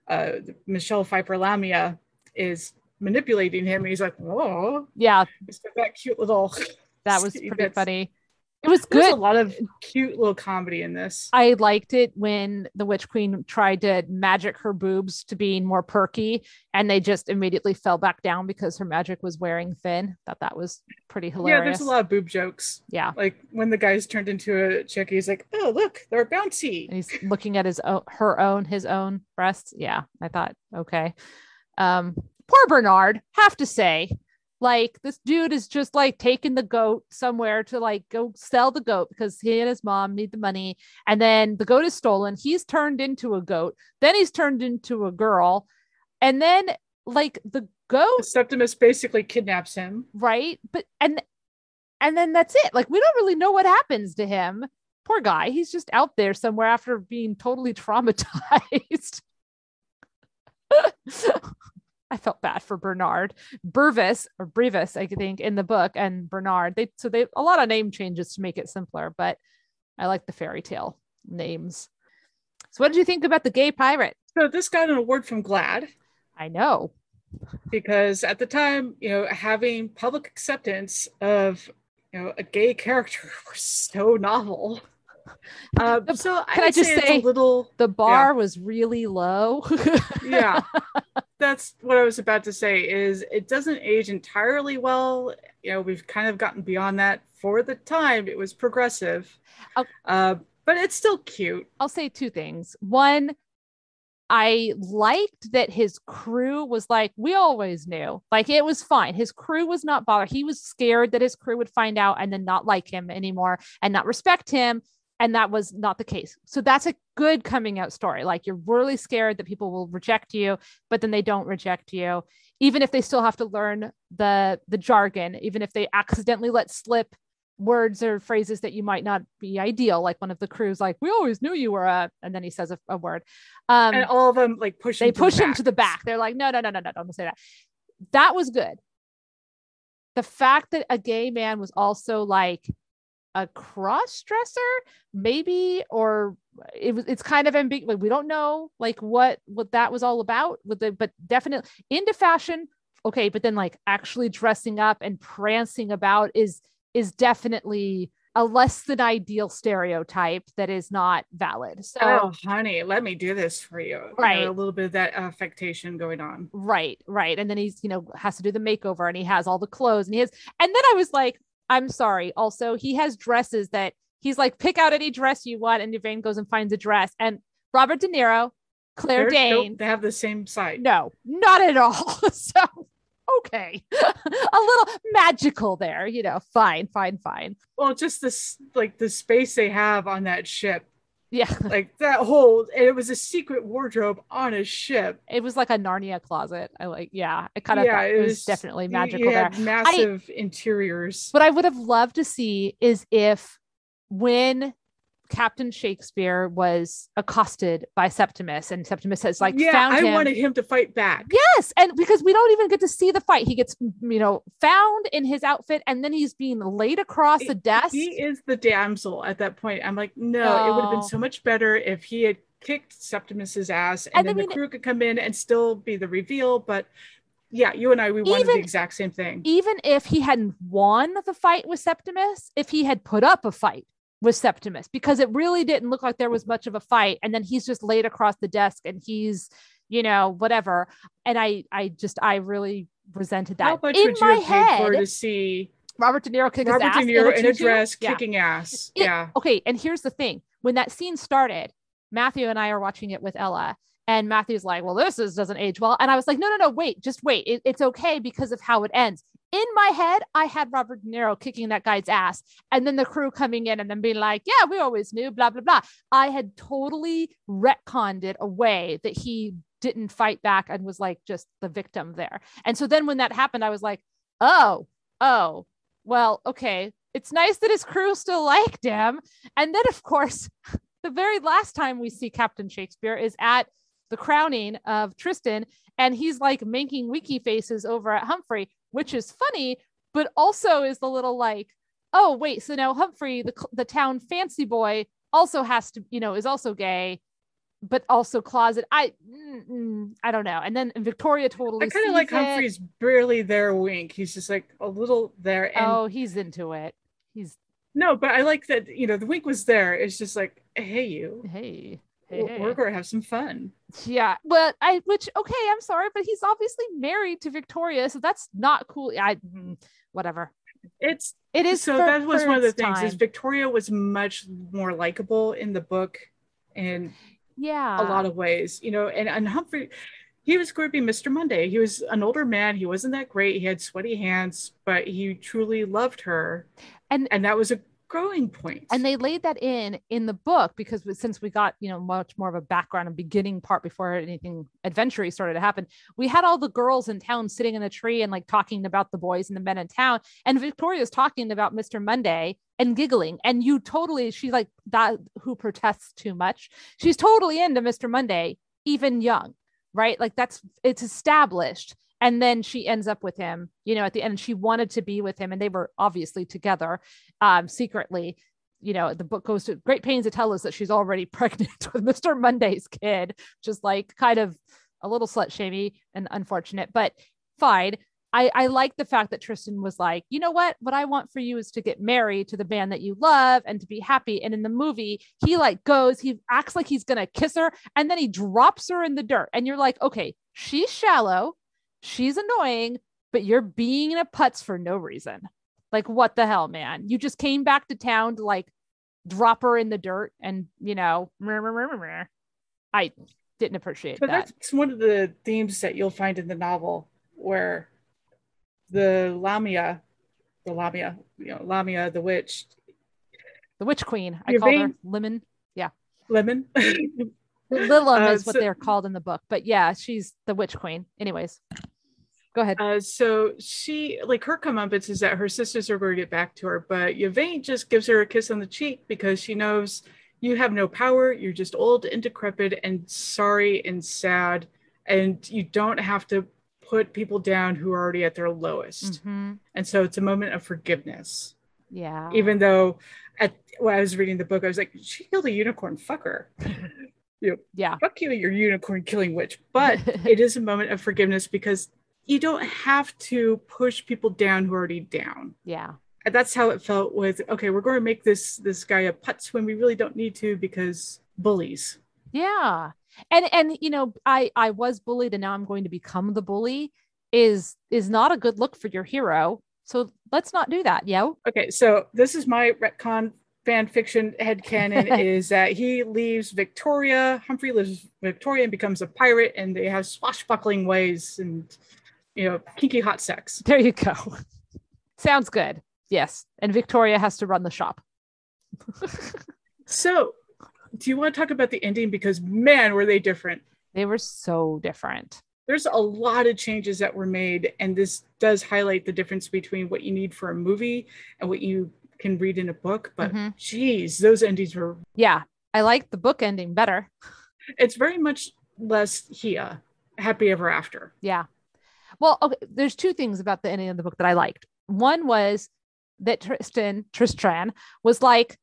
uh, michelle pfeiffer lamia is manipulating him and he's like oh Yeah, it's got that cute little that was pretty funny. It was good. There's a lot of cute little comedy in this. I liked it when the Witch Queen tried to magic her boobs to being more perky, and they just immediately fell back down because her magic was wearing thin. Thought that was pretty hilarious. Yeah, there's a lot of boob jokes. Yeah. Like when the guy's turned into a chick, he's like, "Oh, look, they're bouncy." and he's looking at his own her own his own breasts yeah i thought okay um poor bernard have to say like this dude is just like taking the goat somewhere to like go sell the goat because he and his mom need the money. And then the goat is stolen. He's turned into a goat. Then he's turned into a girl. And then like the goat Septimus basically kidnaps him. right? But and and then that's it. Like we don't really know what happens to him. Poor guy. He's just out there somewhere after being totally traumatized i felt bad for bernard burvis or brevis i think in the book and bernard. They so they a lot of name changes to make it simpler but i like the fairy tale names. So what did you think about the gay pirate? So this got an award from GLAAD. I know. Because at the time, you know, having public acceptance of you know a gay character was so novel. Uh, so can I'd I just say, say- little the bar was really low? Yeah. That's what i was about to say is it doesn't age entirely well. You know we've kind of gotten beyond that for the time. It was progressive. Uh, but it's still cute. I'll say two things. One, I liked that his crew was like, we always knew, like it was fine. His crew was not bothered. He was scared that his crew would find out and then not like him anymore and not respect him. And that was not the case. So that's a good coming out story. Like you're really scared that people will reject you, but then they don't reject you, even if they still have to learn the the jargon, even if they accidentally let slip words or phrases that you might not be ideal like one of the crews like we always knew you were a and then he says a, a word. Um and all of them like push they push the him to the back. They're like no no no no no don't say that. That was good. The fact that a gay man was also like a cross dresser maybe or it was it's kind of ambiguous we don't know like what what that was all about with the but definitely into fashion okay but then like actually dressing up and prancing about is is definitely a less than ideal stereotype that is not valid. So oh, honey, let me do this for you. You know, Right. a little bit of that affectation going on. Right, right. And then he's, you know, has to do the makeover and he has all the clothes and he has, and then I was like, I'm sorry. Also, he has dresses that he's like, pick out any dress you want. And Yvaine goes and finds a dress. And Robert De Niro, Claire nope, Dane, they have the same side. no, not at all. so, okay. a little magical there, you know, fine, fine, fine. Well, just this like the space they have on that ship, Yeah. like that whole, and it was a secret wardrobe on a ship. It was like a Narnia closet. I like, yeah, I kind of Yeah, it it was, was- definitely magical there. massive interiors. What I would have loved to see is if when Captain Shakespeare was accosted by Septimus and Septimus has like yeah, found I him. wanted him to fight back. Yes, and because we don't even get to see the fight, he gets you know found in his outfit, and then he's being laid across the desk. He is the damsel at that point. I'm like, no, it would have been oh. so much better if he had kicked Septimus's ass and, And I then mean- the crew could come in and still be the reveal. But yeah, you and I, we wanted Even- the exact same thing. even if he hadn't won the fight with Septimus, if he had put up a fight with Septimus, because it really didn't look like there was much of a fight, and then he's just laid across the desk and he's, you know, whatever. And I, I just, I really resented that. How much in would you my have paid for to see Robert De Niro kick Robert his De Niro in a dress Yeah. kicking ass? It- yeah. Okay, and here's the thing: when that scene started, Matthew and I are watching it with Ella, and Matthew's like, "Well, this is doesn't age well," and I was like, "No, no, no, wait, just wait. It- it's okay because of how it ends." In my head, I had Robert De Niro kicking that guy's ass, and then the crew coming in and then being like, "Yeah, we always knew," blah blah blah. I had totally retconned it away that he didn't fight back and was like just the victim there. And so then when that happened, I was like, "Oh, oh, well, okay." It's nice that his crew still liked him. And then, of course, the very last time we see Captain Shakespeare is at the crowning of Tristan, and he's like making wiki faces over at Humphrey, which is funny, but also is the little like, oh wait, so now Humphrey, the the town fancy boy, also has to, you know, is also gay, but also closet. I mm, mm, I don't know. And then Victoria totally. I kind of like it. Humphrey's barely there wink. He's just like a little there. And Oh, he's into it. He's no, but I like that, you know, the wink was there. It's just like, hey, you, hey. Hey, hey. going to have some fun. Yeah, but I which okay, I'm sorry, but he's obviously married to Victoria, so that's not cool. I mm, whatever. It's It is so that was one of the things is. Victoria was much more likable in the book in yeah a lot of ways, you know, and, and Humphrey, he was going to be Mr. Monday. He was an older man. He wasn't that great. He had sweaty hands, but he truly loved her. And- and that was a growing point. and they laid that in in the book because since we got you know much more of a background and beginning part before anything adventure started to happen we had all the girls in town sitting in a tree and like talking about the boys and the men in town. And victoria's talking about mr monday and giggling. And you totally she's like that who protests too much? She's totally into mr monday even young right? Like that's it's established and then she ends up with him you know at the end she wanted to be with him and they were obviously together um secretly you know the book goes to great pains to tell us that she's already pregnant with mr monday's kid just like kind of a little slut shamey and unfortunate but fine I, I like the fact that Tristan was like, you know what? What I want for you is to get married to the man that you love and to be happy. And in the movie, he like goes, he acts like he's gonna kiss her, and then he drops her in the dirt. And you're like, okay, she's shallow, she's annoying, but you're being in a putz for no reason. Like, what the hell, man? You just came back to town to like drop her in the dirt and you know, meh, meh, meh, meh, meh. I didn't appreciate but that. that's one of the themes that you'll find in the novel where the Lamia, the Lamia, you know, Lamia the witch, The Witch Queen. I call her Lemon. Yeah. Lemon. Lilim Uh, is what so- they're called in the book, but yeah, she's the Witch Queen. Anyways, go ahead. Uh, so she, like her comeuppance is that her sisters are going to get back to her, but Yvaine just gives her a kiss on the cheek because she knows you have no power. You're just old and decrepit and sorry and sad, and you don't have to put people down who are already at their lowest. Mhm. And so it's a moment of forgiveness. Yeah. Even though, at when I was reading the book, I was like, she killed a unicorn. Fuck her. yeah. Fuck you, your unicorn killing witch. But it is a moment of forgiveness because you don't have to push people down who are already down. yeah. And that's how it felt with okay, we're going to make this this guy a putz when we really don't need to because bullies. Yeah. And and you know, I I was bullied and now I'm going to become the bully is is not a good look for your hero. So let's not do that, yo. Okay, so this is my retcon fan fiction head headcanon is that he leaves Victoria, Humphrey leaves Victoria and becomes a pirate, and they have swashbuckling ways and you know, kinky hot sex. There you go. Sounds good. Yes. And Victoria has to run the shop. So, do you want to talk about the ending? Because man, were they different. They were so different. There's a lot of changes that were made, and this does highlight the difference between what you need for a movie and what you can read in a book. But Mhm. geez, those endings were. Yeah. I like the book ending better. It's very much less Hia, happy ever after. Yeah. Well, okay, there's two things about the ending of the book that I liked. One was that Tristan, Tristran was like,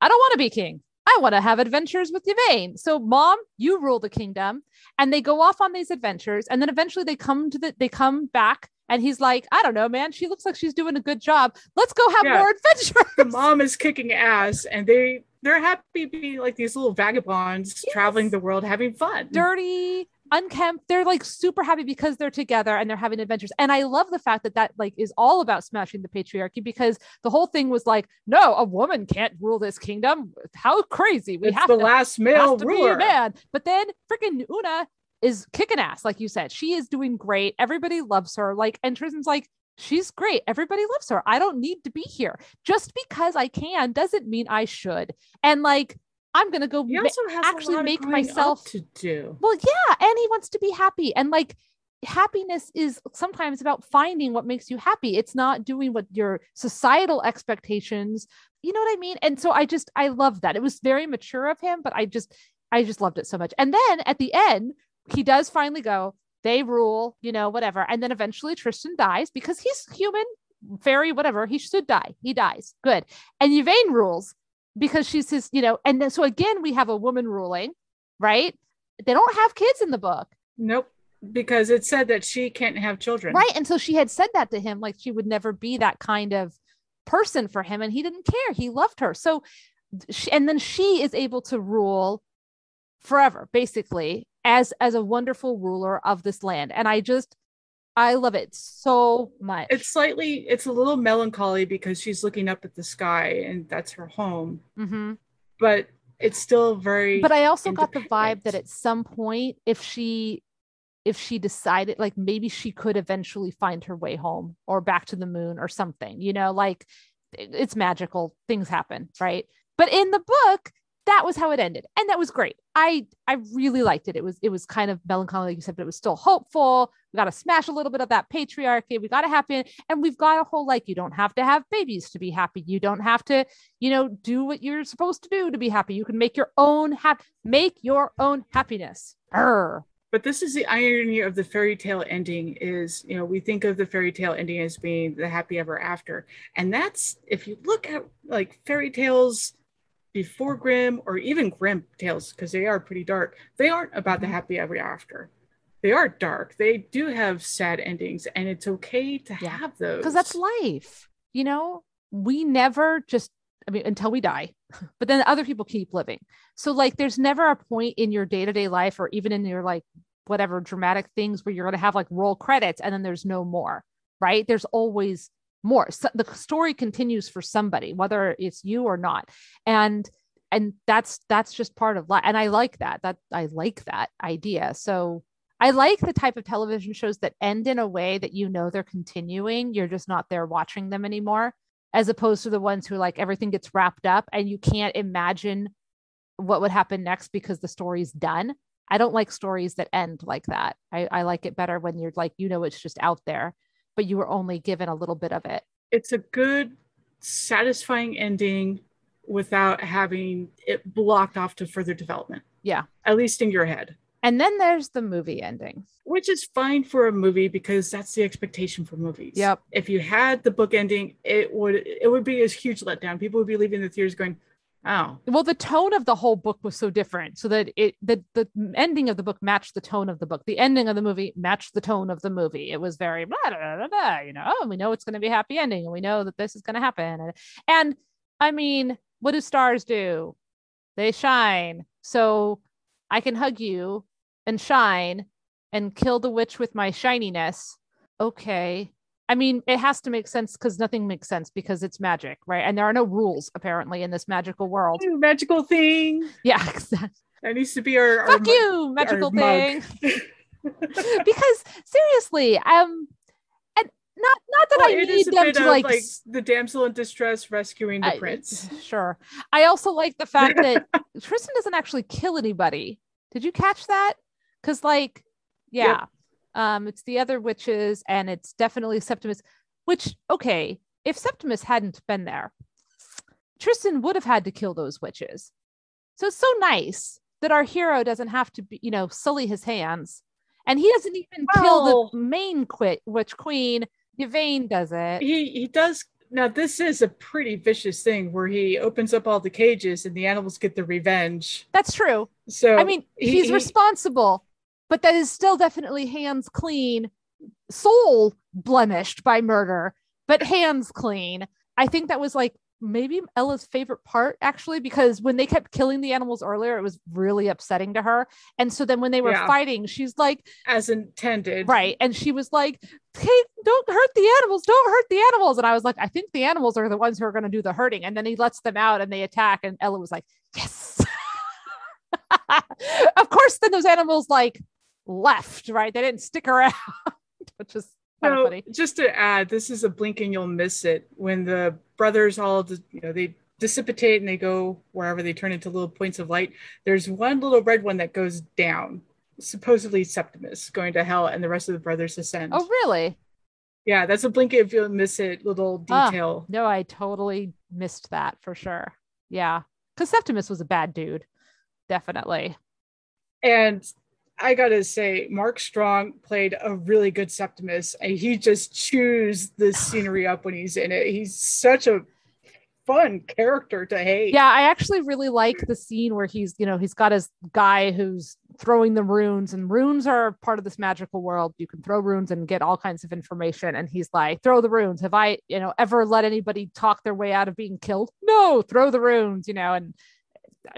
I don't want to be king. I want to have adventures with Yvaine. So, mom, you rule the kingdom. And they go off on these adventures. And then eventually they come to the, they come back and he's like, I don't know, man. She looks like she's doing a good job. Let's go have Yeah. more adventures. The mom is kicking ass, and they they're happy being like these little vagabonds Yes. traveling the world having fun. dirty, unkempt. They're like super happy because they're together and they're having adventures. And I love the fact that that like is all about smashing the patriarchy because the whole thing was like, no, a woman can't rule this kingdom. How crazy! We it's have the to, last male to be a ruler. man. But then freaking Una is kicking ass, like you said. She is doing great. Everybody loves her. Like, and Tristan's like. She's great. Everybody loves her. I don't need to be here. Just because I can doesn't mean I should. And like, I'm gonna go He ma- also has actually make myself to do. well, yeah, and he wants to be happy. And like happiness is sometimes about finding what makes you happy. It's not doing what your societal expectations, you know what I mean? And so I just I love that. It was very mature of him, but I just I just loved it so much. And then at the end, he does finally go, they rule, you know, whatever. And then eventually Tristan dies because he's human, fairy, whatever. He should die. He dies. Good. And Yvaine rules because she's his, you know, and then so again, we have a woman ruling, right? They don't have kids in the book. Nope, because it said that she can't have children. Right. And so she had said that to him, like she would never be that kind of person for him. And he didn't care. He loved her. So, she, and then she is able to rule forever, basically, as as a wonderful ruler of this land. And I just, I love it so much. It's slightly, it's a little melancholy because she's looking up at the sky and that's her home, Mhm. but it's still very. But I also got the vibe that at some point, if she if she decided like maybe she could eventually find her way home or back to the moon or something, you know, like it's magical, things happen, right? But in the book, that was how it ended. And that was great. I I really liked it. It was it was kind of melancholy, like you said, but it was still hopeful. We got to smash a little bit of that patriarchy. We got to happen, and we've got a whole like you don't have to have babies to be happy. You don't have to, you know, do what you're supposed to do to be happy. You can make your own hap make your own happiness. But this is the irony of the fairy tale ending is, you know, we think of the fairy tale ending as being the happy ever after. And that's if you look at like fairy tales before Grimm or even Grimm tales, because they are pretty dark, they aren't about the Mhm. happy ever after. They are dark. They do have sad endings, and it's okay to Yeah. have those. because that's life you know we never just i mean until we die but then other people keep living so like there's never a point in your day-to-day life or even in your like whatever dramatic things where you're going to have like roll credits and then there's no more right there's always more so the story continues for somebody whether it's you or not and and that's that's just part of life and i like that that i like that idea so I like the type of television shows that end in a way that you know they're continuing. You're just not there watching them anymore, as opposed to the ones who like everything gets wrapped up and you can't imagine what would happen next because the story's done. I don't like stories that end like that. I, I like it better when you're like, you know, it's just out there, but you were only given a little bit of it. it's a good, satisfying ending without having it blocked off to further development. Yeah. At least in your head. And then there's the movie ending. which is fine for a movie because that's the expectation for movies. Yep. If you had the book ending, it would it would be a huge letdown. People would be leaving the theaters going, Oh, well the tone of the whole book was so different so that it the the ending of the book matched the tone of the book. The ending of the movie matched the tone of the movie. It was very blah blah blah, blah, you know oh, we know it's going to be a happy ending and we know that this is going to happen. And, and i mean what do stars do? They shine. So i can hug you and shine and kill the witch with my shininess. Okay I mean, it has to make sense because nothing makes sense because it's magic, right? And there are no rules apparently in this magical world. you magical thing. Yeah, exactly. That needs to be our, our Fuck mug- you, magical thing. because seriously, um, and not not that Well, I need them to of, like, like the damsel in distress rescuing the I- prince. Sure. I also like the fact that Tristan doesn't actually kill anybody. Did you catch that? Because like, yeah, um, it's the other witches, and it's definitely Septimus. Which okay, if Septimus hadn't been there, Tristan would have had to kill those witches. So it's so nice that our hero doesn't have to be, you know, sully his hands, and he doesn't even kill the main quit witch queen. Yvaine does it. He he does now. This is a pretty vicious thing where he opens up all the cages and the animals get the revenge. That's true. So I mean, he- he's he- responsible, but that is still definitely hands clean, soul blemished by murder, but hands clean. I think that was like maybe Ella's favorite part actually, because when they kept killing the animals earlier, it was really upsetting to her. And so then when they were Yeah. fighting, she's like, as intended. right. And she was like, hey, don't hurt the animals, don't hurt the animals. And I was like, I think the animals are the ones who are going to do the hurting. And then he lets them out and they attack. And Ella was like, yes. of course, then those animals like left, right? They didn't stick around, which is kind of So funny. just to add, this is a blink and you'll miss it when the brothers all you know they dissipate and they go wherever they turn into little points of light. There's one little red one that goes down, supposedly Septimus going to hell, and the rest of the brothers ascend. Oh, really? Yeah, that's a blink if you'll miss it little detail. No, I totally missed that for sure. Yeah. Because Septimus was a bad dude. Definitely. And I gotta say, Mark Strong played a really good Septimus, and he just chews the scenery up when he's in it. He's such a fun character to hate. Yeah, I actually really like the scene where he's, you know, he's got his guy who's throwing the runes, and runes are part of this magical world. You can throw runes and get all kinds of information. And he's like, throw the runes. Have I, you know, ever let anybody talk their way out of being killed? No, throw the runes, you know, and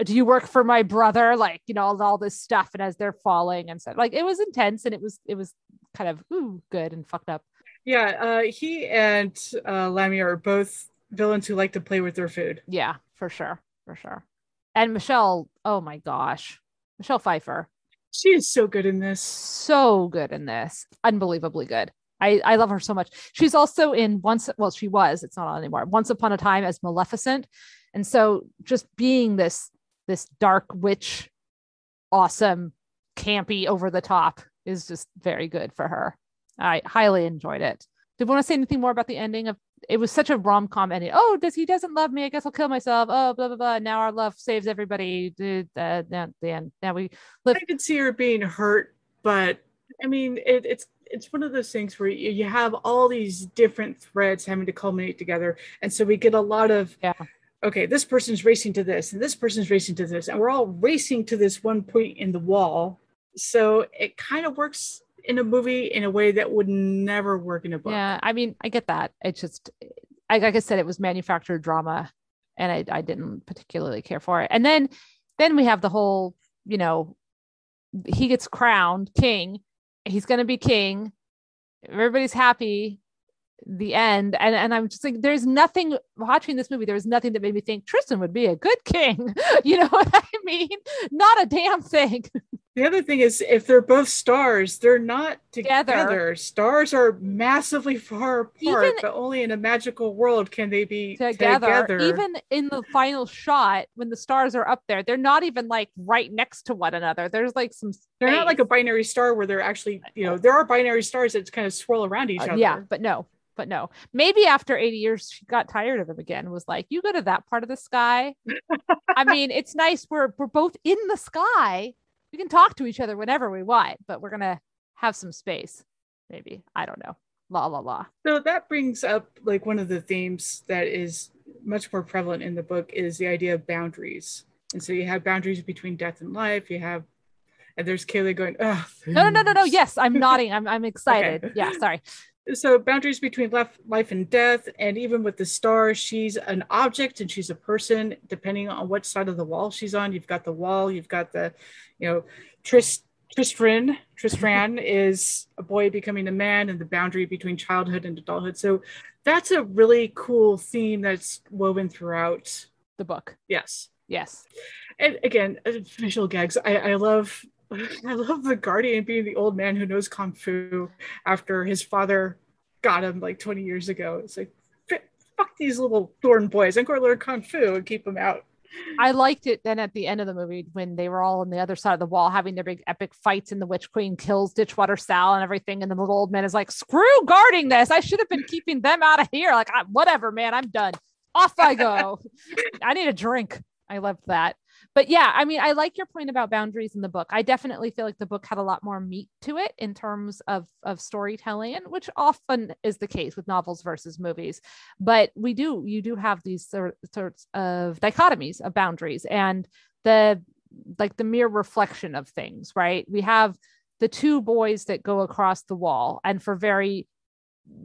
do you work for my brother? Like, you know, all, all this stuff. And as they're falling and stuff, like it was intense and it was, it was kind of ooh, good and fucked up. Yeah, uh, he and uh, Lamia are both villains who like to play with their food. Yeah, for sure. For sure. And Michelle, oh my gosh, Michelle Pfeiffer. She is so good in this. so good in this unbelievably good I, I love her so much she's also in once well she was it's not on anymore once upon a time as maleficent and so just being this this dark witch awesome campy over the top is just very good for her. I highly enjoyed it. Do you want to say anything more about the ending of it was such a rom-com ending. Oh does he doesn't love me i guess i'll kill myself. Oh blah blah blah. Now our love saves everybody. Dude, uh, now the end. Now we live I could see her being hurt, but I mean, it, it's it's one of those things where you, you have all these different threads having to culminate together, and so we get a lot of Yeah. Okay, this person's racing to this, and this person's racing to this, and we're all racing to this one point in the wall. So it kind of works in a movie in a way that would never work in a book. Yeah, I mean, I get that. It's just, I, like I said, it was manufactured drama, and I, I didn't particularly care for it. And then, then we have the whole, you know, he gets crowned king. He's going to be king. Everybody's happy. The end, and and I'm just like, there's nothing watching this movie. There was nothing that made me think Tristan would be a good king. you know what I mean? Not a damn thing. The other thing is, if they're both stars, they're not Together. together. Stars are massively far apart, Even- but only in a magical world can they be together. together. Even in the final shot, when the stars are up there, they're not even like right next to one another. There's like some. they're not like a binary star where they're actually, you know, there are binary stars that kind of swirl around each Uh, other. yeah, but no, but no. Maybe after 80 years, she got tired of him again. Was like, you go to that part of the sky. I mean, it's nice. We're we're both in the sky. We can talk to each other whenever we want, but we're gonna have some space. Maybe I don't know. La la la. So that brings up like one of the themes that is much more prevalent in the book is the idea of boundaries. And so you have boundaries between death and life. You have, and there's Kaylee going, oh, No, no, no, no, no. Yes, I'm nodding. I'm I'm excited. Okay. Yeah, sorry. So boundaries between life, life and death, and even with the star, she's an object and she's a person. Depending on what side of the wall she's on, you've got the wall, you've got the, you know, Tris Tristran. Tristran is a boy becoming a man, and the boundary between childhood and adulthood. So that's a really cool theme that's woven throughout. The book. Yes, Yes. and again, visual gags. I, I love, I love the guardian being the old man who knows kung fu after his father got him like 20 years ago. It's like, fuck these little thorn boys. I'm going to learn kung fu and keep them out. I liked it then at the end of the movie when they were all on the other side of the wall having their big epic fights and the witch queen kills Ditchwater Sal and everything. And the little old man is like, screw guarding this. I should have been keeping them out of here. Like, whatever, man, I'm done. Off I go. I need a drink. I loved that. But yeah, I mean, I like your point about boundaries in the book. I definitely feel like the book had a lot more meat to it in terms of of storytelling, which often is the case with novels versus movies. But we do, you do have these sort, sorts of dichotomies of boundaries and the like the mere reflection of things, right? We have the two boys that go across the wall and for very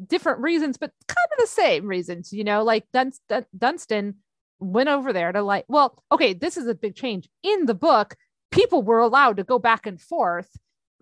different reasons, but kind of the same reasons, you know, like Dun- Dunstan went over there to like, well, okay, this is a big change. In the book, people were allowed to go back and forth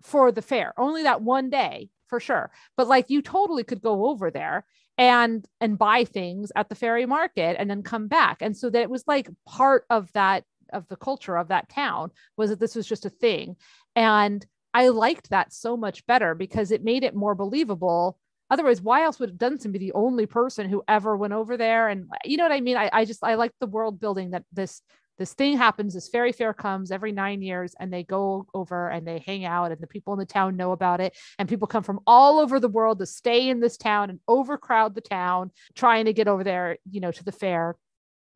for the fair, only that one day for sure. But like you totally could go over there and and buy things at the fairy market and then come back. And so that it was like part of that of the culture of that town was that this was just a thing. And I liked that so much better because it made it more believable otherwise why else would Dunstan be the only person who ever went over there? And you know what I mean? I, I just I like the world building that this this thing happens this fairy fair comes every nine years and they go over and they hang out and the people in the town know about it. And people come from all over the world to stay in this town and overcrowd the town trying to get over there you know to the fair.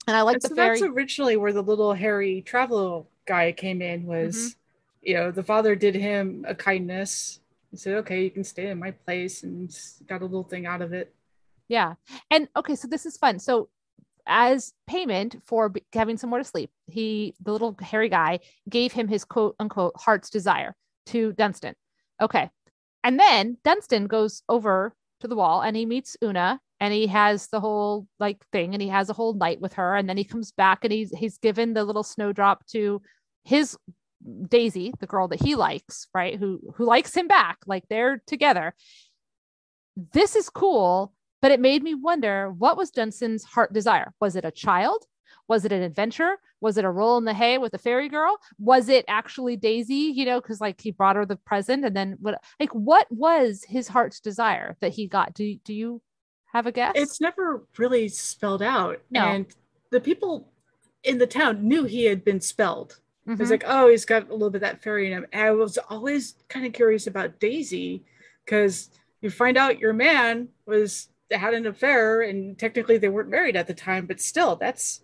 And I like And the so fairy that's originally where the little hairy travel guy came in was, Mm-hmm. you know, the father did him a kindness and said, okay, you can stay in my place and got a little thing out of it. Yeah. And okay, so this is fun. So as payment for b- having somewhere to sleep, he, the little hairy guy, gave him his quote unquote heart's desire to Dunstan. Okay. And then Dunstan goes over to the wall and he meets Una and he has the whole like thing and he has a whole night with her. And then he comes back and he's he's given the little snowdrop to his Daisy, the girl that he likes, right? Who who likes him back. Like they're together. This is cool, but it made me wonder what was Dunstan's heart desire? Was it a child? Was it an adventure? Was it a roll in the hay with a fairy girl? Was it actually Daisy, you know, because like he brought her the present and then what like what was his heart's desire that he got? Do do you have a guess? It's never really spelled out. No. And the people in the town knew he had been spelled. It was Mhm. like, oh, he's got a little bit of that fairy in him. And I was always kind of curious about Daisy because you find out your man was had an affair and technically they weren't married at the time, but still, that's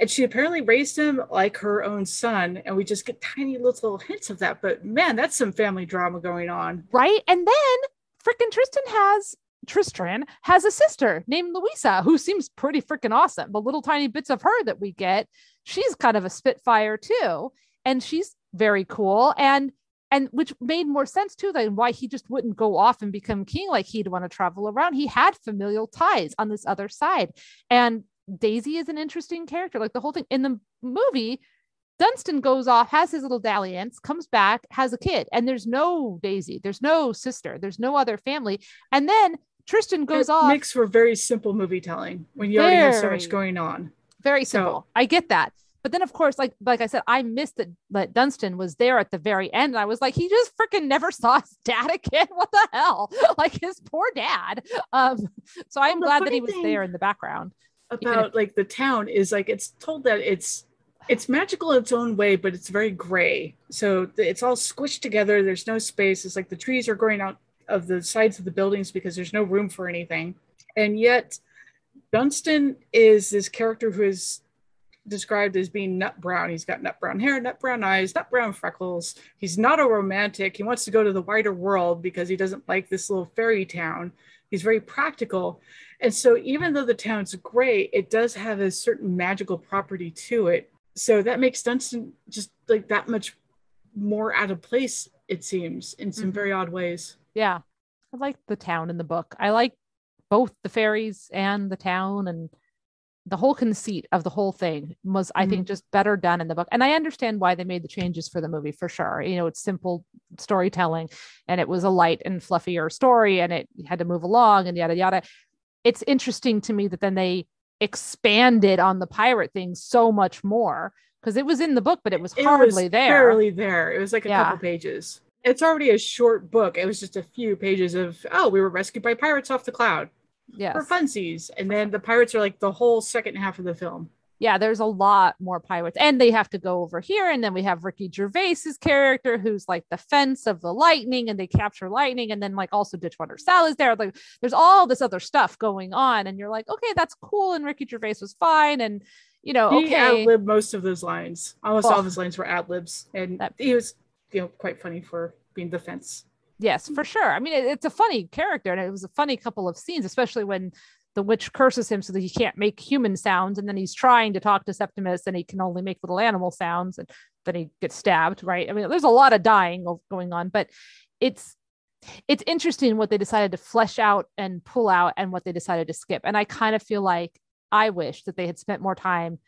and she apparently raised him like her own son, and we just get tiny little hints of that. But man, that's some family drama going on. right? And then freaking Tristan has Tristran has a sister named Louisa who seems pretty freaking awesome. The little tiny bits of her that we get, she's kind of a spitfire too, and she's very cool and and which made more sense too than why he just wouldn't go off and become king like he'd want to travel around. He had familial ties on this other side. And Daisy is an interesting character. Like the whole thing in the movie, Dunstan goes off, has his little dalliance, comes back, has a kid, and there's no Daisy, there's no sister, there's no other family. And then Tristan goes it off makes for very simple movie telling when you already have so much going on. very so- simple. I get that. But then of course, like like I said, I missed that that Dunstan was there at the very end. And I was like, he just freaking never saw his dad again. What the hell? Like his poor dad. Um, so I'm the glad that he was there in the background. Even if- about like the town is like it's told that it's it's magical in its own way but it's very gray so it's all squished together there's no space it's like the trees are growing out of the sides of the buildings because there's no room for anything and yet dunstan is this character who is described as being nut brown. He's got nut brown hair, nut brown eyes, nut brown freckles. He's not a romantic. He wants to go to the wider world because he doesn't like this little fairy town. He's very practical. And so, even though the town's great, it does have a certain magical property to it. So, that makes Dunstan just like that much more out of place, it seems, in some Mhm. very odd ways. Yeah. I like the town in the book. I like both the fairies and the town and the whole conceit of the whole thing was, I think, mm-hmm. just better done in the book. And I understand why they made the changes for the movie for sure. You know, it's simple storytelling and it was a light and fluffier story and it had to move along and yada yada. It's interesting to me that then they expanded on the pirate thing so much more because it was in the book, but it was It hardly was there. Barely there. It was like a Yeah. couple pages. It's already a short book. It was just a few pages of, oh, we were rescued by pirates off the cloud Yeah. for funsies. And then the pirates are like the whole second half of the film. yeah, there's a lot more pirates, and they have to go over here, and then we have Ricky Gervais's character, who's like the fence of the lightning, and they capture lightning, and then like also Ditchwater Sal is there. Like, there's all this other stuff going on, and you're like, okay, that's cool, and Ricky Gervais was fine, and you know, He okay, ad-libbed most of those lines. Almost all Oh. of his lines were ad libs, and That- he was, you know, quite funny for being the fence. yes, for sure. I mean, it- it's a funny character, and it was a funny couple of scenes, especially when the witch curses him so that he can't make human sounds, and then he's trying to talk to Septimus, and he can only make little animal sounds, and then he gets stabbed. Right? I mean, there's a lot of dying going on, but it's it's interesting what they decided to flesh out and pull out, and what they decided to skip. And I kind of feel like I wish that they had spent more time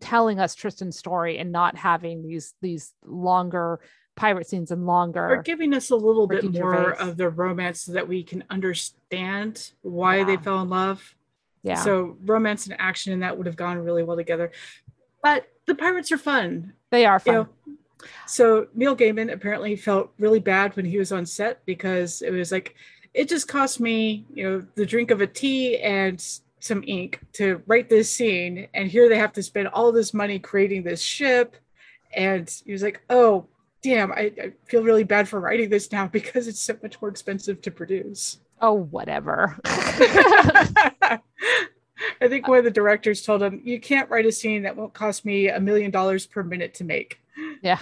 telling us Tristan's story and not having these these longer pirate scenes and longer Or giving us a little bit more Gervais. of the romance so that we can understand why they fell in love. yeah So romance and action and that would have gone really well together. But the pirates are fun. they are You fun know, so Neil Gaiman apparently felt really bad when he was on set because it was like it just cost me, you know, the drink of a tea and some ink to write this scene, and here they have to spend all this money creating this ship. And he was like, "Oh, damn, I, I feel really bad for writing this now because it's so much more expensive to produce." oh whatever I think one of the directors told him, "You can't write a scene that won't cost me a million dollars per minute to make." Yeah.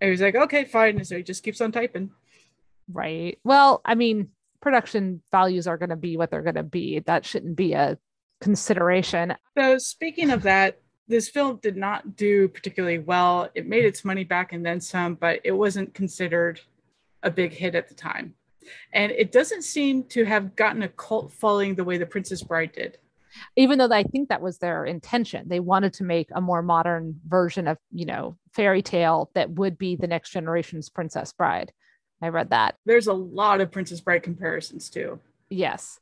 And he was like, "Okay, fine." And so he just keeps on typing. right well i mean production values are going to be what they're going to be that shouldn't be a consideration So speaking of that, this film did not do particularly well. It made its money back and then some, but it wasn't considered a big hit at the time. And it doesn't seem to have gotten a cult following the way The Princess Bride did. even though i think that was their intention they wanted to make a more modern version of you know fairy tale that would be the next generation's princess bride i read that There's a lot of Princess Bride comparisons too. yes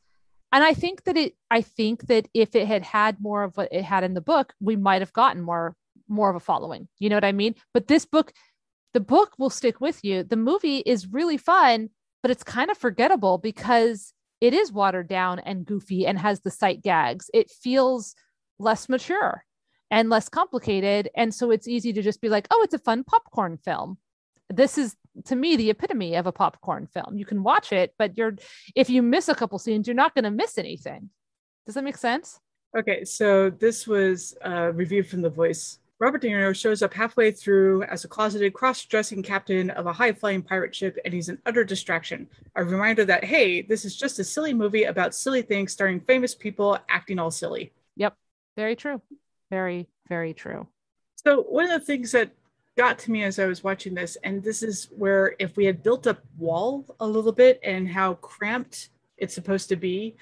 and i think that it i think that if it had had more of what it had in the book we might have gotten more more of a following. You know what i mean? But this book the book will stick with you. The movie is really fun but it's kind of forgettable because it is watered down and goofy and has the sight gags. It feels less mature and less complicated. And so it's easy to just be like oh it's a fun popcorn film. This is to me the epitome of a popcorn film you can watch it but you're if you miss a couple scenes you're not going to miss anything does that make sense Okay, so this was a review from The Voice. Robert De Niro shows up halfway through as a closeted cross-dressing captain of a high-flying pirate ship, and he's an utter distraction. A reminder that hey, this is just a silly movie about silly things starring famous people acting all silly. Yep, very true very very true So one of the things that got to me as I was watching this, and this is where if we had built up wall a little bit and how cramped it's supposed to be,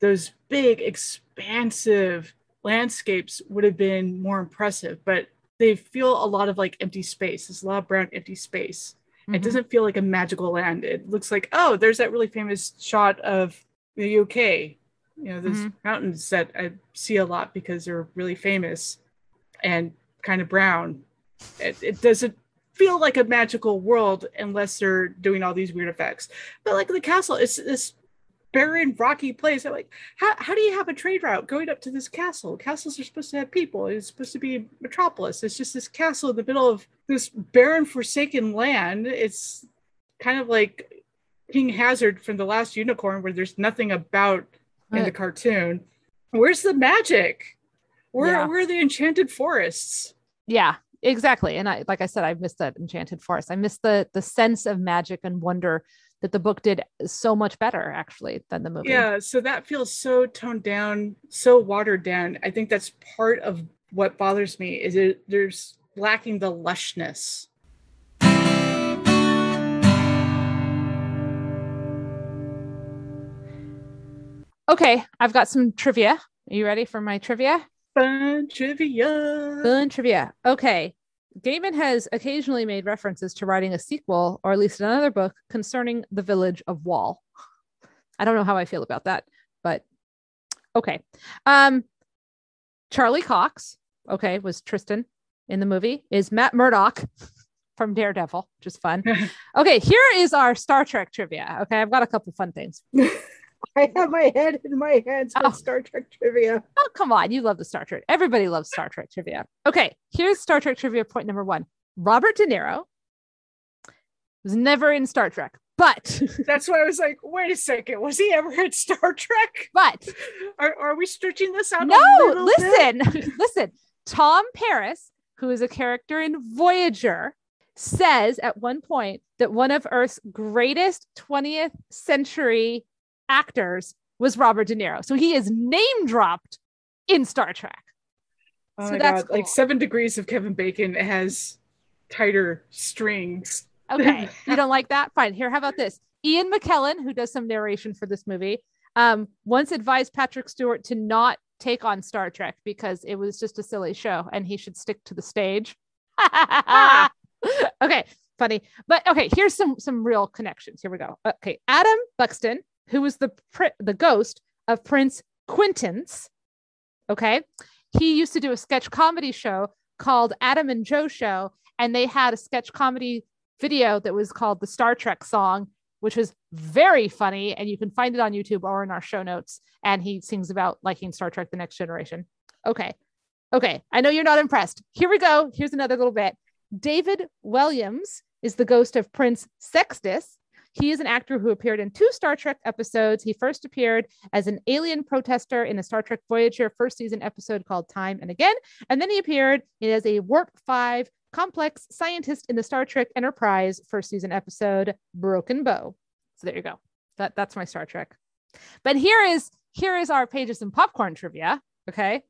those big expansive landscapes would have been more impressive. But they feel a lot of like empty space. There's a lot of brown empty space. It Mhm. doesn't feel like a magical land. It looks like, oh, there's that really famous shot of the UK. You know, those Mhm. mountains that I see a lot because they're really famous and kind of brown. It, it doesn't feel like a magical world unless they're doing all these weird effects. But like the castle, it's this barren, rocky place. I'm like, how, how do you have a trade route going up to this castle? Castles are supposed to have people. It's supposed to be a metropolis. It's just this castle in the middle of this barren, forsaken land. It's kind of like King Haggard from The Last Unicorn, where there's nothing about in the cartoon. Where's the magic? We're Yeah. we're the enchanted forests. Yeah, exactly. And I, like I said, I missed that enchanted forest. I missed the the sense of magic and wonder that the book did so much better actually than the movie. Yeah, so that feels so toned down, so watered down. I think that's part of what bothers me is it there's lacking the lushness. Okay, I've got some trivia. Are you ready for my trivia? Fun trivia. Fun trivia. Okay. Gaiman has occasionally made references to writing a sequel, or at least another book, concerning the village of Wall. I don't know how I feel about that, but okay. Um, Charlie Cox, okay, was Tristan in the movie, is Matt Murdock from Daredevil, which is fun. Okay, here is our Star Trek trivia. Okay, I've got a couple fun things. I have my head in my hands with Oh. Star Trek trivia. Oh, come on. You love the Star Trek. Everybody loves Star Trek trivia. Okay, here's Star Trek trivia point number one. Robert De Niro was never in Star Trek, but, That's why I was like, wait a second, was he ever in Star Trek? but, Are, are we stretching this out? a no, listen, listen. Tom Paris, who is a character in Voyager, says at one point that one of Earth's greatest 20th century actors was Robert De Niro. So he is name dropped in Star Trek. Oh So my that's God, like seven degrees of Kevin Bacon has tighter strings. Okay, you don't like that? Fine. Here, how about this? Ian McKellen, who does some narration for this movie, um, once advised Patrick Stewart to not take on Star Trek because it was just a silly show and he should stick to the stage. okay, funny. But okay, here's some some real connections. Here we go. Okay, Adam Buxton, who was the the ghost of Prince Quintus. Okay, he used to do a sketch comedy show called Adam and Joe Show, and they had a sketch comedy video that was called the Star Trek song, which was very funny. And you can find it on YouTube or in our show notes. And he sings about liking Star Trek The Next Generation. Okay. Okay. I know you're not impressed. Here we go. Here's another little bit. David Williams is the ghost of Prince Sextus. He is an actor who appeared in two Star Trek episodes. He first appeared as an alien protester in a Star Trek Voyager first season episode called Time and Again. And then he appeared as a Warp 5 complex scientist in the Star Trek Enterprise first season episode Broken Bow. So there you go. That that's my Star Trek. But here is here is our pages and popcorn trivia. Okay.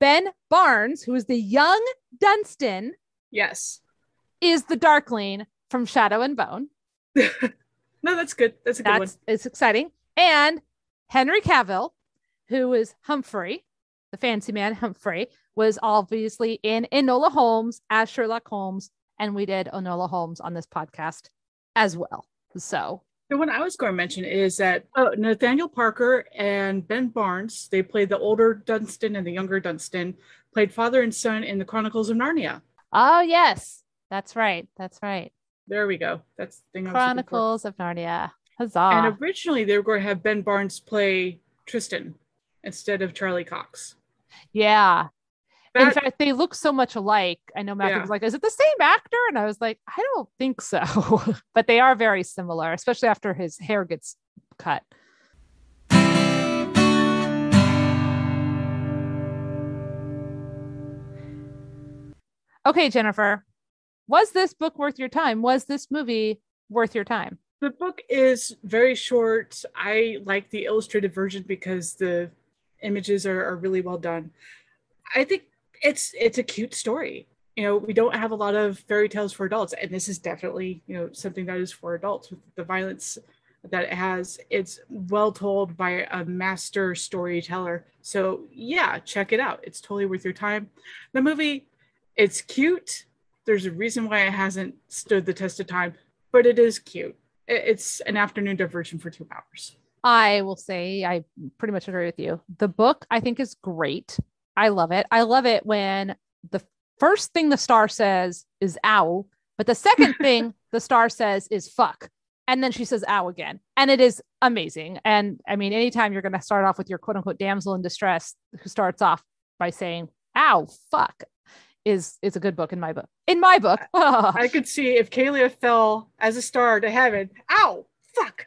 Ben Barnes, who is the young Dunstan, Yes. is the Darkling from Shadow and Bone. No, that's good. That's a good That's it's exciting. And Henry Cavill, who is Humphrey, the fancy man Humphrey, was obviously in Enola Holmes as Sherlock Holmes, and we did Enola Holmes on this podcast as well. So The one I was going to mention is that uh, Nathaniel Parker and Ben Barnes, they played the older Dunstan and the younger Dunstan, played father and son in the Chronicles of Narnia. Oh yes, that's right. That's right. There we go. That's the thing I was. Chronicles of Narnia. Huzzah. And originally they were going to have Ben Barnes play Tristan instead of Charlie Cox. yeah. In fact, they look so much alike. I know Matthew Yeah. was like, is it the same actor? And I was like, I don't think so. but they are very similar, especially after his hair gets cut. Okay, Jennifer, was this book worth your time? Was this movie worth your time? the book is very short. I like the illustrated version because the images are, are really well done. I think it's it's a cute story. You know, we don't have a lot of fairy tales for adults, and this is definitely you know something that is for adults with the violence that it has. It's well told by a master storyteller. So yeah, check it out. It's totally worth your time. The movie, it's cute. There's a reason why it hasn't stood the test of time, but it is cute it's an afternoon diversion for two hours. I will say I pretty much agree with you. The book I think is great. I love it. I love it when the first thing the star says is ow, but the second thing the star says is fuck. And then she says ow again. And it is amazing. And I mean, anytime you're going to start off with your quote unquote damsel in distress who starts off by saying ow, fuck is is a good book in my book. In my book. I could see if Kalia fell as a star to heaven. Ow! Fuck!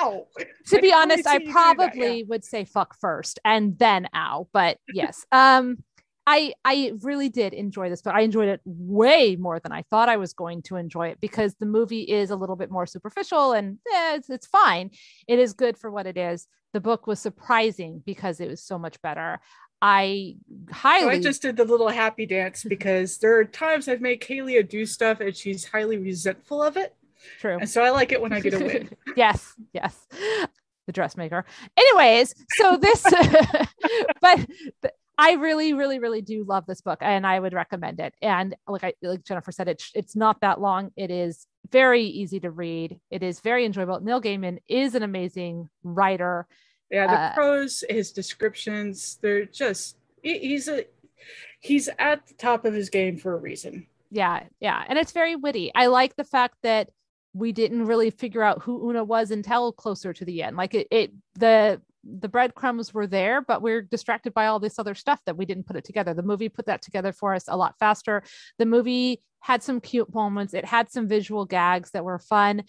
Ow! to I be honest, I probably yeah. would say fuck first and then ow. But yes. Um, I I really did enjoy this, but I enjoyed it way more than I thought I was going to enjoy it because the movie is a little bit more superficial and eh, it's it's fine. It is good for what it is. The book was surprising because it was so much better. I highly. So I just did the little happy dance because there are times I've made Kalia do stuff and she's highly resentful of it. True. And so I like it when I get a win. yes, yes. The dressmaker. Anyways, so this, but I really, really, really do love this book, and I would recommend it. And like I, like Jennifer said, it's it's not that long. It is very easy to read. It is very enjoyable. Neil Gaiman is an amazing writer. Yeah, the uh, prose, his descriptions, they're just he's a he's at the top of his game for a reason. Yeah, yeah, and it's very witty. I like the fact that we didn't really figure out who Una was until closer to the end. Like it, it the the breadcrumbs were there, but we're distracted by all this other stuff that we didn't put it together. The movie put that together for us a lot faster. The movie had some cute moments, it had some visual gags that were fun.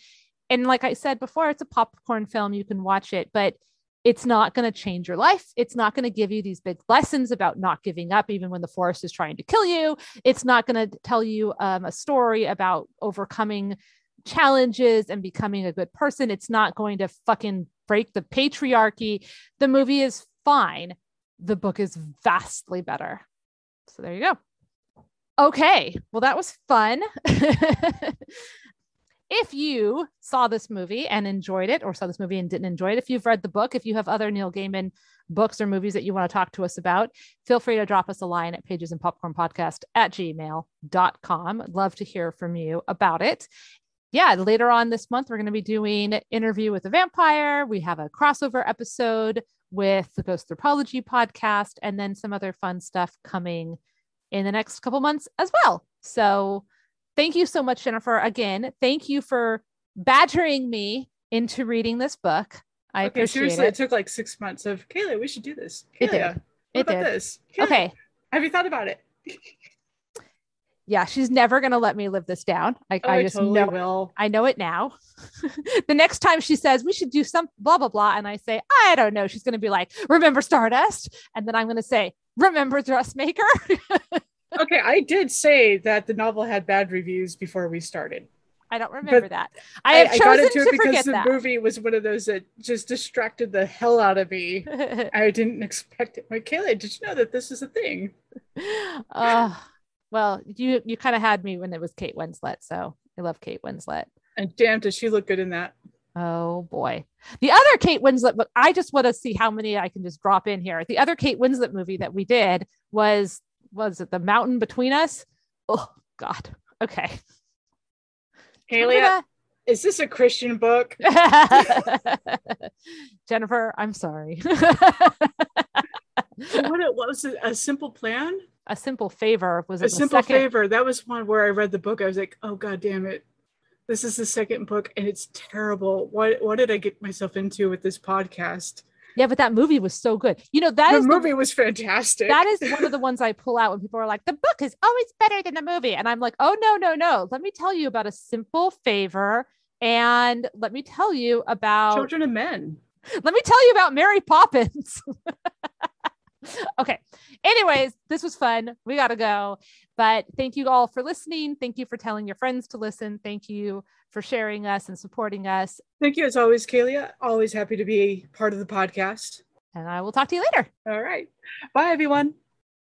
And like I said before, it's a popcorn film. You can watch it, but it's not going to change your life. It's not going to give you these big lessons about not giving up, even when the forest is trying to kill you. It's not going to tell you um, a story about overcoming challenges and becoming a good person. It's not going to fucking break the patriarchy. The movie is fine. The book is vastly better. So there you go. Okay. Well, that was fun. if you saw this movie and enjoyed it, or saw this movie and didn't enjoy it, if you've read the book, if you have other Neil Gaiman books or movies that you want to talk to us about, feel free to drop us a line at pages and popcorn podcast at gmail.com. Love to hear from you about it yeah, later on this month, we're going to be doing Interview with a Vampire. We have a crossover episode with the Ghost Anthropology podcast, and then some other fun stuff coming in the next couple months as well. So thank you so much, Jennifer. Again, thank you for badgering me into reading this book. I okay, appreciate seriously, it. it took like six months of Kayla, we should do this. Kayla, it did. What it about did. this? Kayla, okay. Have you thought about it? yeah, she's never gonna let me live this down. Oh, I, oh, I just totally know will. I know it now. the next time she says we should do some blah blah blah, and I say I don't know, she's gonna be like, "Remember Stardust?" And then I'm gonna say, "Remember Dressmaker?" okay, I did say that the novel had bad reviews before we started. I don't remember but that. I I, I got into it because the that. movie was one of those that just distracted the hell out of me. I didn't expect it. Like, Kayla, did you know that this is a thing? Uh well, you you kind of had me when it was Kate Winslet, so I love Kate Winslet. And damn, does she look good in that? Oh boy. The other Kate Winslet, but I just want to see how many I can just drop in here. The other Kate Winslet movie that we did was was it The Mountain Between Us? Oh God. Okay. Haley, is this a Christian book? Jennifer, I'm sorry. what it was a simple plan? a simple favor was a simple second... favor. That was one where I read the book. I was like, oh god damn it. This is the second book and it's terrible. What what did I get myself into with this podcast? Yeah, but that movie was so good. You know, that the movie the, was fantastic. That is one of the ones I pull out when people are like, the book is always better than the movie. And I'm like, oh no, no, no. Let me tell you about a simple favor. And let me tell you about children of men. Let me tell you about Mary Poppins. okay. Anyways, this was fun. We got to go. But thank you all for listening. Thank you for telling your friends to listen. Thank you for sharing us and supporting us. Thank you as always, Kalia. Always happy to be part of the podcast. And I will talk to you later. All right. Bye, everyone.